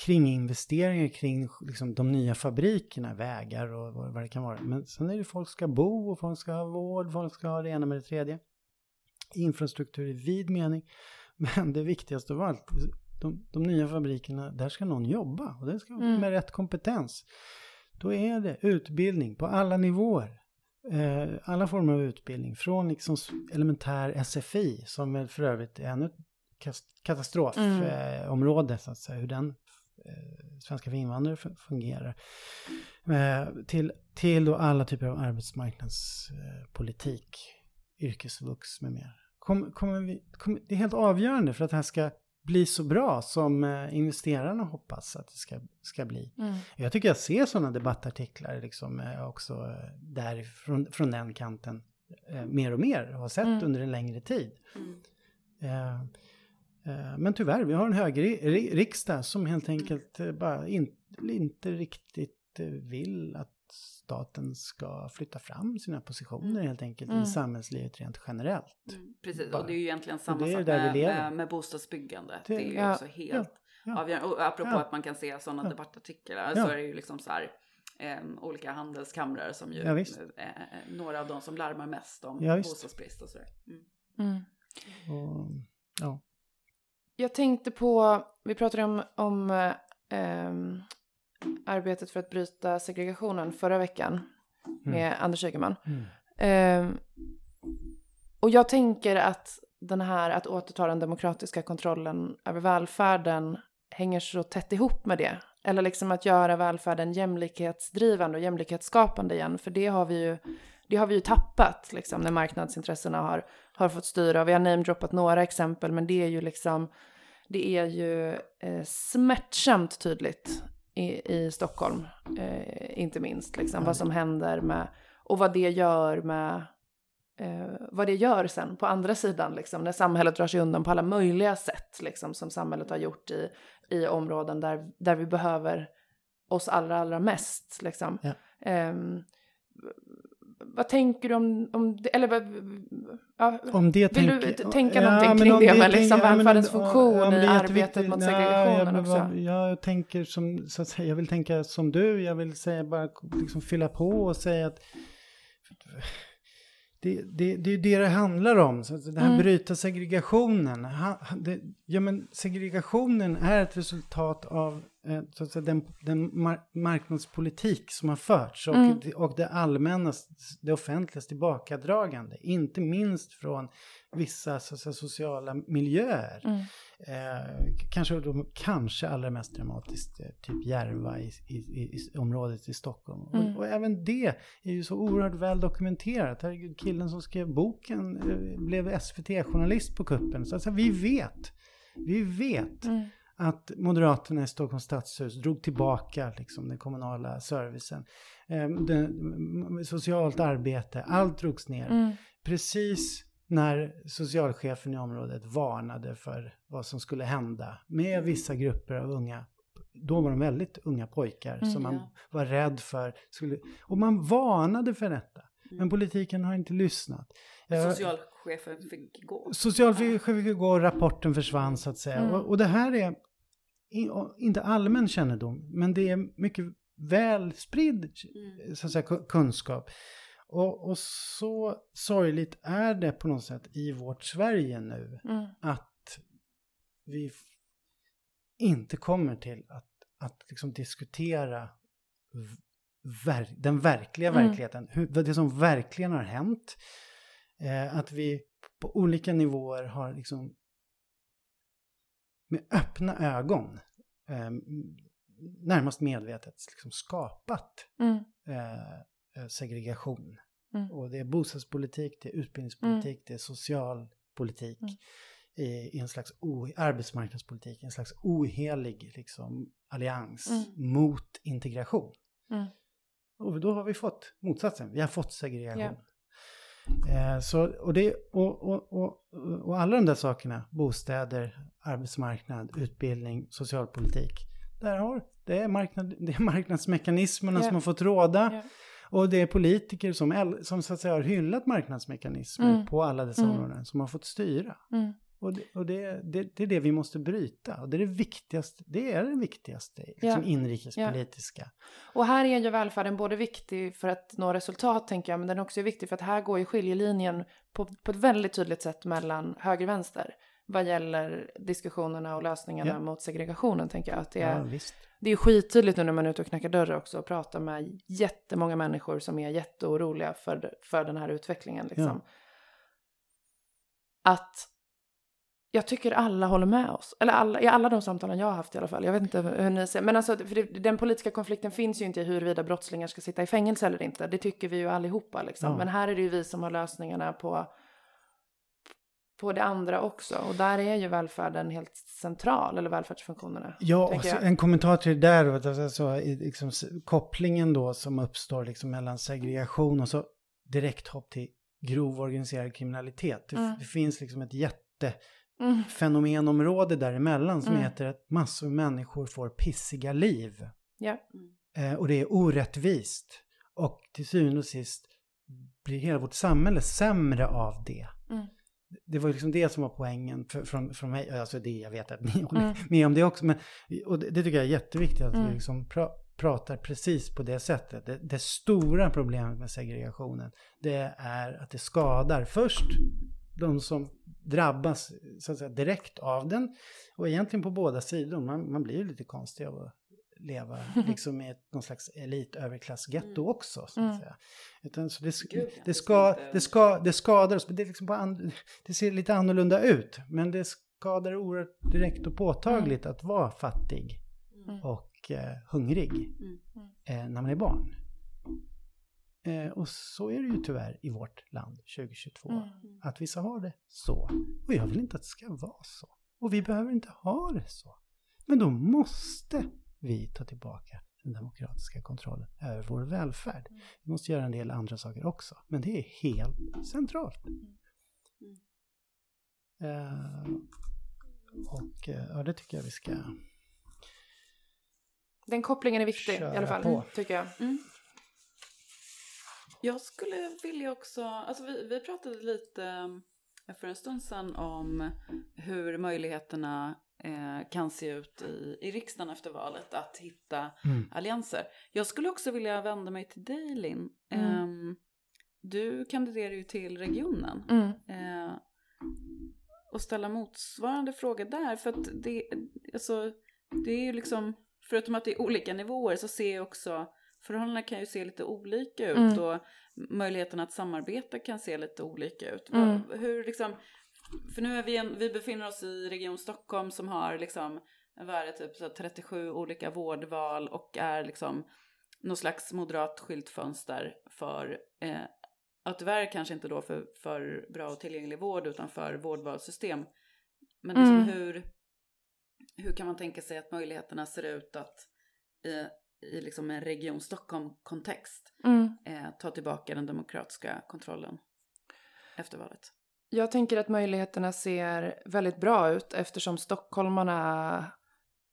kringinvesteringar kring liksom, de nya fabrikerna, vägar och vad, vad det kan vara. Men sen är det folk ska bo och folk ska ha vård, folk ska ha det ena med det tredje. Infrastruktur i vid mening. Men det viktigaste av allt, de, de nya fabrikerna, där ska någon jobba och det ska Mm. med rätt kompetens. då är det utbildning på alla nivåer. Eh, alla former av utbildning, från liksom elementär SFI, som väl för övrigt är ännu ett katastrofområde, mm. så att säga, hur den eh, svenska för invandrare fungerar. Eh, till, till då alla typer av arbetsmarknadspolitik, yrkesvux med mer. Kom, kommer vi, kommer, det är helt avgörande för att det här ska bli så bra som eh, investerarna hoppas att det ska, ska bli. Mm. Jag tycker jag ser sådana debattartiklar liksom eh, också eh, där från, från den kanten mer och mer och har sett mm. under en längre tid. Mm. Eh, eh, men tyvärr, vi har en höger riksdag som helt enkelt bara in, inte riktigt vill att staten ska flytta fram sina positioner mm. helt enkelt mm. i samhällslivet rent generellt. Mm. Precis, och det är ju egentligen samma sak med, med, med bostadsbyggande. Det, det är ju ja, också helt ja, ja, avgörande. Och apropå ja, att man kan se sådana ja, debattartiklar så är det ju liksom så här eh, olika handelskamrar som ju ja, är några av de som larmar mest om ja, bostadsbrist och sådär. Mm. mm. Och, ja. Jag tänkte på, vi pratade om, om eh, arbetet för att bryta segregationen förra veckan mm. med mm. Anders Ygeman. Mm. Um, och jag tänker att den här att återta den demokratiska kontrollen över välfärden hänger så tätt ihop med det. Eller liksom att göra välfärden jämlikhetsdrivande och jämlikhetsskapande igen. För det har vi ju, det har vi ju tappat liksom, när marknadsintressena har, har fått styra. Vi har namedroppat några exempel men det är ju liksom det är ju eh, smärtsamt tydligt i, i Stockholm, eh, inte minst. Liksom, mm. Vad som händer med, och vad det gör med, eh, vad det gör sen på andra sidan, liksom, när samhället drar sig undan på alla möjliga sätt, liksom, som samhället har gjort i, i områden där, där vi behöver oss allra, allra mest. Liksom. Ja. Eh, vad tänker du om, om det, eller ja, om det vill tänk, du tänka ja, någonting kring det, det med liksom välfärdens funktion i arbetet mot segregationen ja, också? Ja, jag tänker som, så att säga, jag vill tänka som du, jag vill säga bara liksom fylla på och säga att det, det, det är det det handlar om, så det här mm. bryta segregationen. Ha, det, ja, men segregationen är ett resultat av Eh, så att säga, den, den mar marknadspolitik som har förts och, mm. och det allmänna, det offentligas tillbakadragande, inte minst från vissa så säga, sociala miljöer. Mm. Eh, kanske, de, kanske allra mest dramatiskt eh, typ Järva i, i, i, området i Stockholm. Mm. Och, och, även det är ju så oerhört väl dokumenterat. Herregud, killen som skrev boken eh, blev SVT-journalist på kuppen. Så alltså, vi vet, vi vet mm att Moderaterna i Stockholms stadshus drog tillbaka liksom, den kommunala servicen. Den, socialt arbete, allt drogs ner. Mm. Precis när socialchefen i området varnade för vad som skulle hända med vissa grupper av unga då var de väldigt unga pojkar mm, som man ja. var rädd för. Skulle, och man varnade för detta. Mm. Men politiken har inte lyssnat. Socialchefen fick gå. Socialchefen fick gå och rapporten försvann så att säga. Mm. Och, och, det här är inte allmän kännedom, men det är mycket väl spridd mm. så att säga, kunskap. Och, och, så sorgligt är det på något sätt i vårt Sverige nu mm. att vi inte kommer till att, att liksom diskutera ver den verkliga mm. verkligheten, hur, det som verkligen har hänt. Eh, att vi på olika nivåer har liksom med öppna ögon, eh, närmast medvetet, liksom skapat mm. eh, segregation. Mm. Och det är bostadspolitik, det är utbildningspolitik, mm. det är socialpolitik. Mm. I, I, en slags o, arbetsmarknadspolitik, en slags ohelig liksom, allians mm. mot integration. Mm. Och då har vi fått motsatsen, vi har fått segregation. Yeah. Eh, så, och, det, och, och, och, och, alla de där sakerna, bostäder, arbetsmarknad, utbildning, socialpolitik, där har, det, är marknad, det är marknadsmekanismerna yeah. som har fått råda. Yeah. Och det är politiker som, som så att säga har hyllat marknadsmekanismer mm. på alla dessa mm. områden som har fått styra. Mm. Och, det, och det, det, det, är det vi måste bryta. Och det är det viktigaste, det är det viktigaste liksom ja. inrikespolitiska. Ja. Och här är ju välfärden både viktig för att nå resultat tänker jag, men den är också viktig för att här går ju skiljelinjen på, på ett väldigt tydligt sätt mellan höger och vänster. Vad gäller diskussionerna och lösningarna Ja. mot segregationen tänker jag. Att det, är, Ja, det är skittydligt nu när man är ute och knackar dörr också och pratar med jättemånga människor som är jätteoroliga för, för den här utvecklingen. Liksom. Att jag tycker alla håller med oss. Eller alla, i alla de samtalen jag har haft i alla fall. Jag vet inte hur ni ser. Men alltså, för det, den politiska konflikten finns ju inte i huruvida brottslingar ska sitta i fängelse eller inte. Det tycker vi ju allihopa liksom. Ja. Men här är det ju vi som har lösningarna på, på det andra också. Och där är ju välfärden helt central, eller välfärdsfunktionerna. Ja, och tänker så jag. en kommentar till det där, alltså, liksom, kopplingen då som uppstår liksom, mellan segregation och så direkt hopp till grov organiserad kriminalitet. Det, Mm. det finns liksom ett Mm. jättefenomenområde däremellan som Mm. heter att massor av människor får pissiga liv. Ja. Eh, och det är orättvist. Och till syvende och sist blir hela vårt samhälle sämre av det. Mm. Det var liksom det som var poängen för, från, från mig. Alltså det, jag vet att ni håller Mm. med om det också. Men, och det, det tycker jag är jätteviktigt att Mm. vi liksom pra, pratar precis på det sättet. Det, det stora problemet med segregationen det är att det skadar först de som drabbas så att säga, direkt av den. Och egentligen på båda sidor. Man, man blir ju lite konstig av att leva liksom i ett, någon slags elit-överklassgetto Mm. också. Så att Mm. säga. Utan, så det, Gud, det, ska, det, ska, det skadar oss. men Det, är liksom an, det ser lite annorlunda ut. Men det skadar oerhört direkt och påtagligt att vara fattig Mm. och eh, hungrig Mm. eh, när man är barn. Eh, och så är det ju tyvärr i vårt land 2022. Mm. Att vissa har det så. Och jag vill inte att det ska vara så. Och vi behöver inte ha det så. Men då måste vi ta tillbaka den demokratiska kontrollen över vår välfärd. Vi måste göra en del andra saker också. Men det är helt centralt. Eh, och eh, ja, det tycker jag vi ska... Den kopplingen är viktig i alla fall, på. tycker jag. Jag skulle vilja också, alltså vi, vi pratade lite eh, för en stund sedan om hur möjligheterna eh, kan se ut i, i riksdagen efter valet att hitta Mm. allianser. Jag skulle också vilja vända mig till dig Linn. Mm. Ehm, du kandiderar ju till regionen. Mm. Eh, och ställa motsvarande fråga där. För att det, alltså, det är ju liksom, förutom att det är olika nivåer så ser jag också, förhållandena kan ju se lite olika ut Mm. och möjligheten att samarbeta kan se lite olika ut. Mm. Hur liksom, för nu är vi, en, vi befinner oss i Region Stockholm som har liksom, vad är det, typ så här 37 olika vårdval och är liksom någon slags moderat skyltfönster för eh, att tyvärr kanske inte då för, för bra och tillgänglig vård utan för vårdvalssystem. Men liksom Mm. hur, hur kan man tänka sig att möjligheterna ser ut att i, i liksom en Region Stockholm-kontext Mm. eh, ta tillbaka den demokratiska kontrollen efter valet? Jag tänker att möjligheterna ser väldigt bra ut eftersom stockholmarna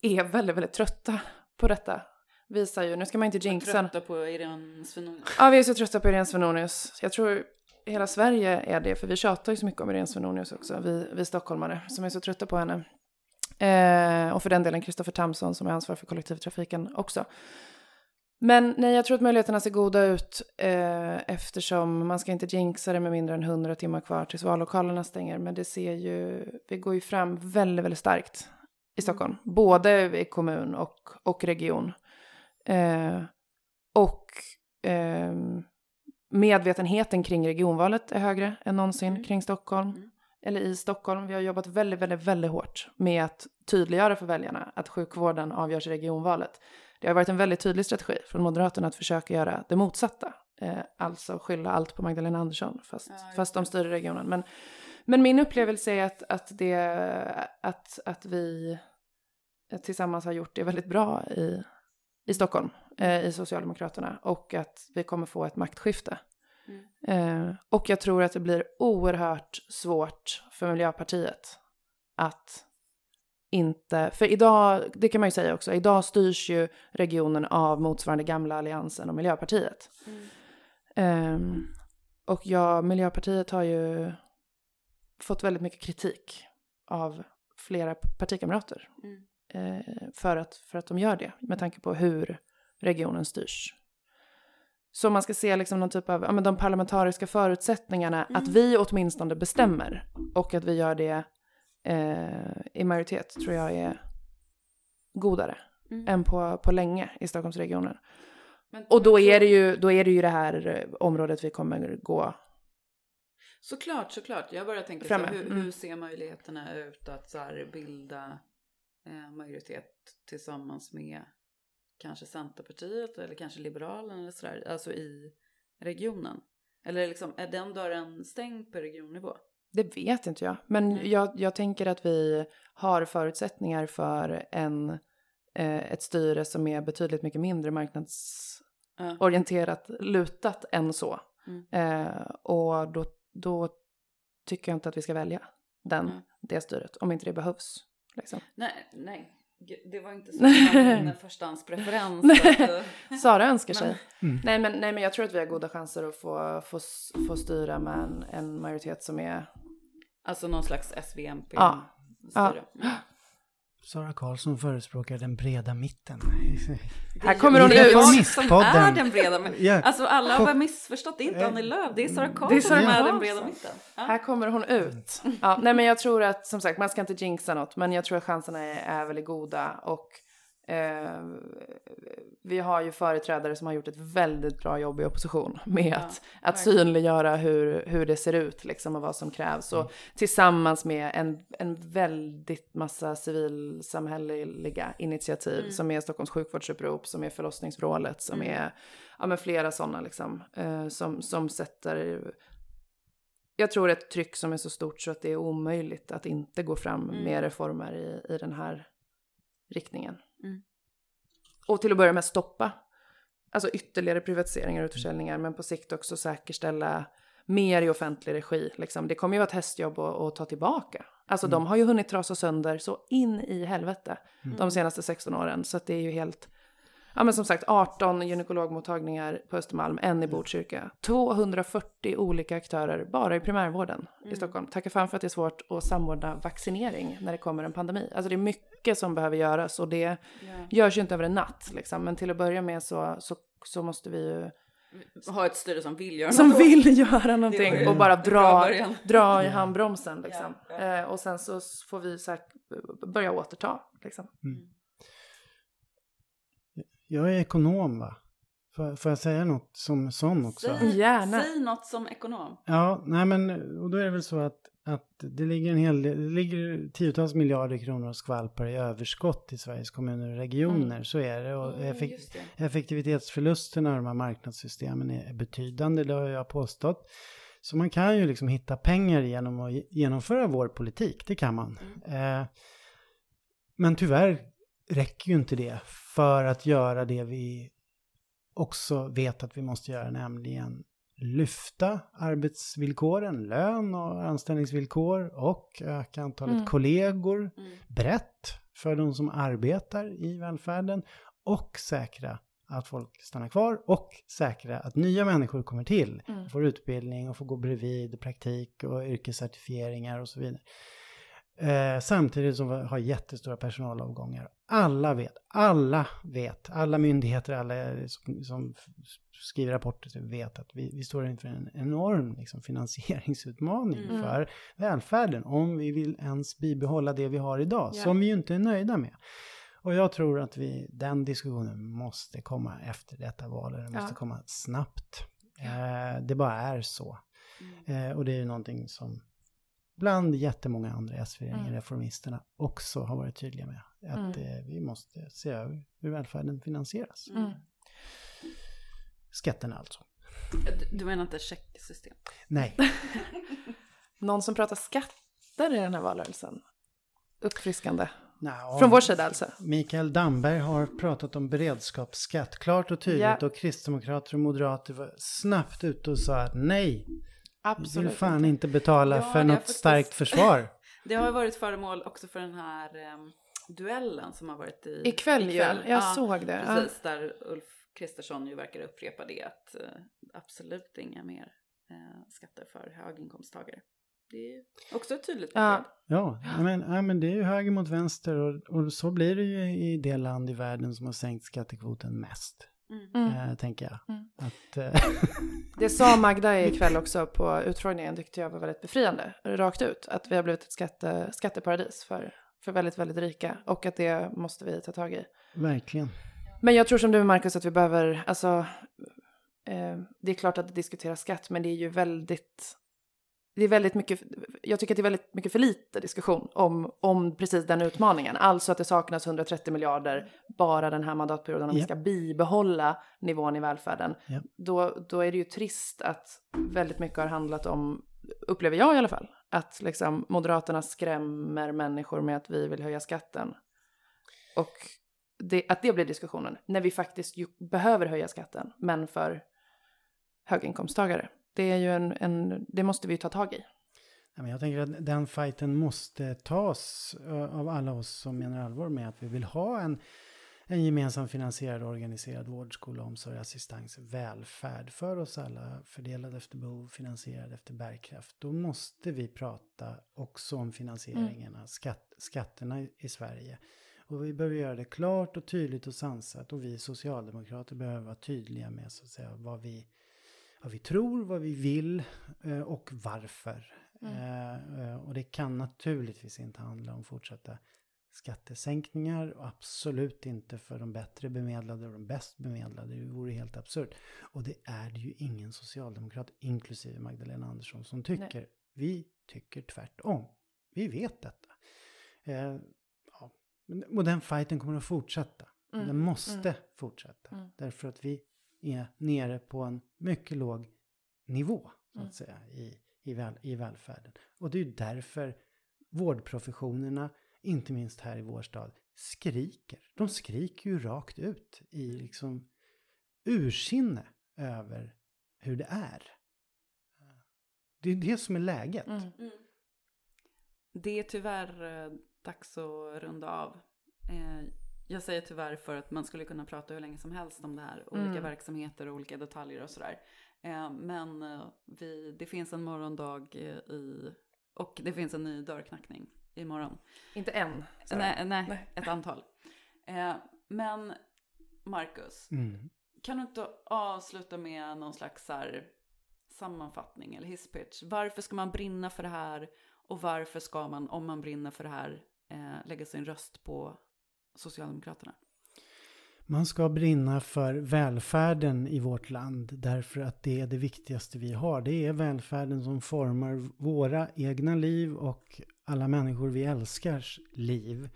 är väldigt, väldigt trötta på detta. Visar ju, nu ska man inte jinxa. Trötta på Irene Svenonius. Ja, vi är så trötta på Irene Svenonius. Jag tror hela Sverige är det, för vi tjatar ju så mycket om Irene Svenonius också, vi, vi stockholmare som är så trötta på henne. Eh, och för den delen Kristoffer Tamsson som är ansvarig för kollektivtrafiken också. Men nej, jag tror att möjligheterna ser goda ut eh, eftersom man ska inte jinxa det med mindre än 100 timmar kvar tills vallokalerna stänger. Men det ser ju, vi går ju fram väldigt, väldigt starkt i Stockholm. Både i kommun och, och region. Eh, och ehm, medvetenheten kring regionvalet är högre än någonsin Mm. kring Stockholm. Mm. Eller i Stockholm. Vi har jobbat väldigt, väldigt, väldigt hårt med att tydliggöra för väljarna att sjukvården avgörs i regionvalet. Det har varit en väldigt tydlig strategi från Moderaterna att försöka göra det motsatta. Eh, alltså skylla allt på Magdalena Andersson fast, Ja, fast de styr regionen. Men, men min upplevelse är att, att, det, att, att vi tillsammans har gjort det väldigt bra i, i Stockholm, eh, i Socialdemokraterna. Och att vi kommer få ett maktskifte. Mm. Eh, och jag tror att det blir oerhört svårt för Miljöpartiet att inte, för idag, det kan man ju säga också, idag styrs ju regionen av motsvarande gamla alliansen och Miljöpartiet. Mm. Ehm, och ja, Miljöpartiet har ju fått väldigt mycket kritik av flera partikamrater Mm. eh, för, att, för att de gör det, med tanke på hur regionen styrs. Så man ska se liksom någon typ av, ja men de parlamentariska förutsättningarna, att vi åtminstone bestämmer och att vi gör det eh, i majoritet tror jag är godare Mm. än på, på länge i Stockholmsregionen. Men- Och då är, det ju, då är det ju det här eh, området vi kommer gå. Såklart, såklart. Jag bara tänker så, Framme. hur, Mm. hur ser möjligheterna ut att så här, bilda eh, majoritet tillsammans med kanske Centerpartiet eller kanske Liberalerna eller sådär, alltså i regionen? Eller liksom, är den dörren stängd på regionnivå? Det vet inte jag. Men jag, jag tänker att vi har förutsättningar för en, eh, ett styre som är betydligt mycket mindre marknadsorienterat Ja. lutat än så. Mm. Eh, och då, då tycker jag inte att vi ska välja den, Mm. det styret, om inte det behövs. Liksom. Nej, nej. Det var inte så min förstahandspreferens. eh, Sara önskar sig. Men- Mm. Nej, men, nej, men jag tror att vi har goda chanser att få, få, få styra med en, en majoritet som är... Alltså någon slags SVMP. Ja. styre. Mm. Sara Karlsson förespråkar den breda mitten. Det Här är kommer hon det är ut. jag som är den breda mitten. Ja. Alltså alla har bara missförstått, det är inte Annie Lööf, det är Sara Karlsson Det är Sara som är den Karlsson. breda mitten. Ja. Här kommer hon ut. Ja, nej, men jag tror att, som sagt, man ska inte jinxa något, men jag tror att chanserna är, är väldigt goda. Och eh, vi har ju företrädare som har gjort ett väldigt bra jobb i opposition med Ja, att, att synliggöra hur, hur det ser ut liksom, och vad som krävs. Och tillsammans med en, en väldigt massa civilsamhälleliga initiativ Mm. som är Stockholms sjukvårdsupprop, som är förlossningsvrålet, som Mm. är ja, men flera sådana liksom, eh, som, som sätter jag tror ett tryck som är så stort så att det är omöjligt att inte gå fram Mm. med reformer i, i den här riktningen. Mm. Och till att börja med stoppa alltså ytterligare privatiseringar och utförsäljningar men på sikt också säkerställa mer i offentlig regi. Liksom. Det kommer ju vara ett hästjobb att, att ta tillbaka. Alltså de har ju hunnit trasa sönder så in i helvete de senaste 16 åren. Så att det är ju helt... Ja men som sagt 18 gynekologmottagningar på Östermalm, en i Botkyrka. 240 olika aktörer bara i primärvården i Stockholm. Tacka fan för att det är svårt att samordna vaccinering när det kommer en pandemi. Alltså det är mycket som behöver göras och det Ja. görs ju inte över en natt liksom. Men till att börja med så, så, så måste vi ju Ha ett styre som vill göra som något. vill göra Det någonting och bara dra, dra i handbromsen liksom. Ja, ja. Eh, och sen så får vi så här, börja återta liksom. Jag är ekonom va? Får, får jag säga något som sån också? Säg, Gärna. säg något som ekonom. Ja, nej men och då är det väl så att, att det ligger en hel del, det ligger tiotals miljarder kronor och skvalpar i överskott i Sveriges kommuner och regioner. Så är det. Och Mm, effek- just det. effektivitetsförlusterna av de här marknadssystemen är betydande, det har jag påstått. Så man kan ju liksom hitta pengar genom att ge- genomföra vår politik, det kan man. Eh, men tyvärr räcker ju inte det för att göra det vi också vet att vi måste göra, nämligen lyfta arbetsvillkoren, lön och anställningsvillkor och öka antalet Mm. kollegor Mm. brett för de som arbetar i välfärden och säkra att folk stannar kvar och säkra att nya människor kommer till, Mm. får utbildning och får gå bredvid, praktik och yrkescertifieringar och så vidare. Eh, samtidigt som vi har jättestora personalavgångar. Alla vet, alla vet, alla myndigheter, alla som, som skriver rapporter vet att vi, vi står inför en enorm liksom, finansieringsutmaning Mm. för välfärden om vi vill ens bibehålla det vi har idag, Ja. som vi ju inte är nöjda med. Och jag tror att vi, den diskussionen måste komma efter detta val, den måste Ja. komma snabbt. Eh, det bara är så. Mm. Eh, och det är ju någonting som bland jättemånga andra S-föreningar, Mm. reformisterna, också har varit tydliga med. Att Mm. eh, vi måste se över hur välfärden finansieras. Mm. Skatterna alltså. Du- Du menar inte checksystem? Nej, Någon som pratar skatter i den här valrörelsen. Uppfriskande. Nja, Från vår sida alltså. Mikael Damberg har pratat om beredskapsskatt klart och tydligt Ja. och kristdemokrater och moderater var snabbt ute och sa att nej, Absolut vill fan inte betala Ja, för något faktiskt- starkt försvar. Det har ju varit föremål också för den här em, duellen som har varit i... Ikväll ju. Jag såg det. Ja. Precis, där Ulf Kristersson ju verkar upprepa det att eh, absolut inga mer eh, skatter för höginkomsttagare. Det är ju också ett tydligt besked. Ja. Ja, ja, men, ja, men det är ju höger mot vänster och, och så blir det ju i det land i världen som har sänkt skattekvoten mest. Mm. eh, tänker jag. Mm. Att, eh, Det sa Magda ikväll också på utfrågningen tyckte jag var väldigt befriande, rakt ut. Att vi har blivit ett skatte, skatteparadis för, för väldigt, väldigt rika och att det måste vi ta tag i. verkligen. Men jag tror som du Marcus att vi behöver, alltså, eh, det är klart att det diskuteras skatt men det är ju väldigt, det är väldigt mycket, jag tycker att det är väldigt mycket för lite diskussion om, om precis den utmaningen. Alltså att det saknas 130 miljarder bara den här mandatperioden om vi Ja. ska bibehålla nivån i välfärden. Ja. Då, då är det ju trist att väldigt mycket har handlat om, upplever jag i alla fall, att liksom Moderaterna skrämmer människor med att vi vill höja skatten. Och det, att det blir diskussionen, när vi faktiskt behöver höja skatten, men för höginkomsttagare. Det är ju en, en det måste vi ju ta tag i. Jag tänker att den fighten måste tas eh, av alla oss som menar allvar med att vi vill ha en, en gemensam finansierad och organiserad vård, skola, omsorg, assistans, välfärd för oss alla, fördelad efter behov, finansierad efter bärkraft. Då måste vi prata också om finansieringarna, skatt, skatterna i, i Sverige. Och vi behöver göra det klart och tydligt och sansat och vi socialdemokrater behöver vara tydliga med så att säga vad vi, vad vi tror, vad vi vill eh, och varför. Eh, eh, Och det kan naturligtvis inte handla om fortsatta skattesänkningar och absolut inte för de bättre bemedlade och de bäst bemedlade. Det vore helt absurt. Och det är det ju ingen socialdemokrat, inklusive Magdalena Andersson, som tycker. Vi tycker tvärtom. Vi vet detta. Eh, ja. Och den fighten kommer att fortsätta. Mm, Den måste mm. fortsätta. Mm. Därför att vi är nere på en mycket låg nivå, så att Mm. säga, i, i, väl, i välfärden. Och det är ju därför vårdprofessionerna, inte minst här i vår stad, skriker. De skriker ju rakt ut i liksom ursinne över hur det är. Det är det som är läget. Mm. Det är tyvärr eh, dags att runda av. Jag säger tyvärr för att man skulle kunna prata hur länge som helst om det här. Olika Mm. verksamheter och olika detaljer och sådär. Eh, men eh, vi, det finns en morgondag eh, i, och det finns en ny dörrknackning imorgon. Inte. Sara. Nej, nej, Nej. ett antal. Men Marcus, Mm. kan du inte avsluta med någon slags så här sammanfattning eller hisspitch? Varför ska man brinna för det här? Och varför ska man, om man brinner för det här, lägga sin röst på Socialdemokraterna? Man ska brinna för välfärden i vårt land därför att det är det viktigaste vi har. Det är välfärden som formar våra egna liv och alla människor vi älskars liv.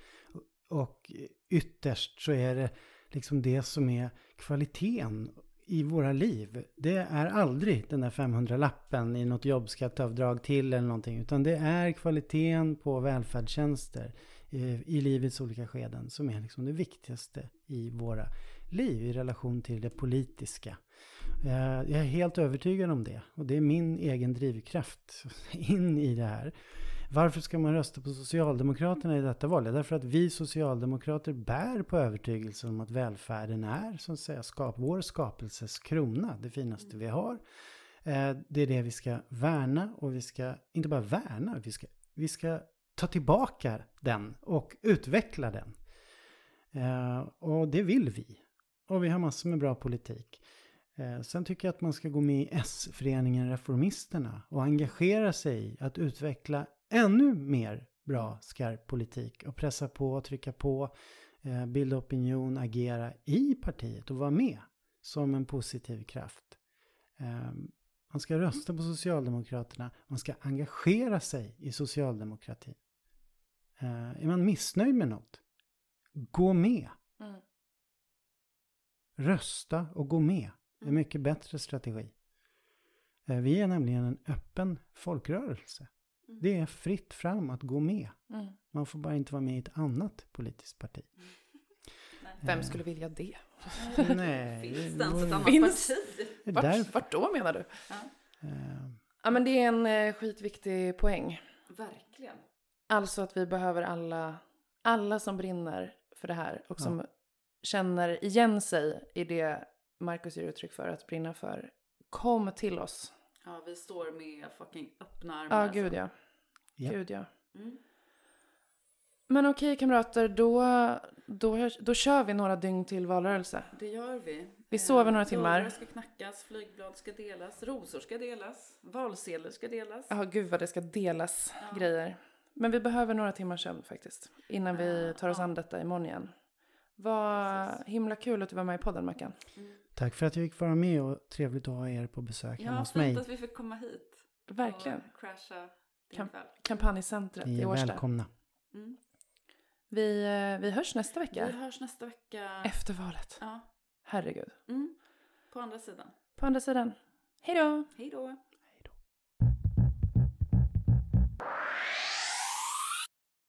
Och ytterst så är det liksom det som är kvaliteten i våra liv. Det är aldrig den där 500-lappen i något jobbskatteavdrag till eller någonting. Utan det är kvaliteten på välfärdstjänster Eh, i, livets olika skeden som är liksom det viktigaste i våra liv i relation till det politiska. Eh, jag är helt övertygad om det och det är min egen drivkraft in i det här. Varför ska man rösta på Socialdemokraterna i detta val? Därför att vi socialdemokrater bär på övertygelsen om att välfärden är så att säga skap, vår skapelses krona, det finaste vi har. Eh, det är det vi ska värna och vi ska inte bara värna, vi ska, vi ska ta tillbaka den och utveckla den. Eh, Och det vill vi. Och vi har massor med bra politik. Eh, Sen tycker jag att man ska gå med i S-föreningen Reformisterna och engagera sig i att utveckla ännu mer bra skarp politik och pressa på trycka på, eh, bilda opinion, agera i partiet och vara med som en positiv kraft. Eh, Man ska rösta på Socialdemokraterna, man ska engagera sig i socialdemokratin. Eh, Är man missnöjd med något, gå med. Mm. Rösta och gå med. Det är en mycket bättre strategi. Eh, Vi är nämligen en öppen folkrörelse. Det är fritt fram att gå med. Mm. Man får bara inte vara med i ett annat politiskt parti. Vem skulle vilja det? Nej. Finns det ens ett annat Finns- parti? Vart, därför, vart då menar du? eh, Ja men det är en eh, skitviktig poäng. Verkligen. Alltså att vi behöver alla, alla som brinner för det här och Ja. som känner igen sig i det Marcus ger uttryck för att brinna för. Kom till oss. Ja, vi står med fucking öppna armar. Ja, alltså. gud ja. Ja. Gud ja. Mm. Men okej kamrater, då, då, då kör vi några dygn till valrörelse. Det gör vi. Vi sover några Eh, timmar. Dörrar ska knackas, flygblad ska delas, rosor ska delas, valsedlar ska delas. Ja, gud vad det ska delas Ja. grejer. Men vi behöver några timmar sömn faktiskt. Innan vi tar oss Ja. an detta imorgon igen. Vad himla kul att du var med i podden Mackan. Tack för att jag fick vara med och trevligt att ha er på besök Ja, hos fint mig. att vi fick komma hit. Verkligen. Och crasha din Kan- kväll. Kampanjcentret Ni i är Årsta. välkomna. Mm. Vi, eh, vi hörs nästa vecka. Vi hörs nästa vecka. Efter valet. Ja. Herregud. Mm. På andra sidan. På andra sidan. Hej då! Hej då.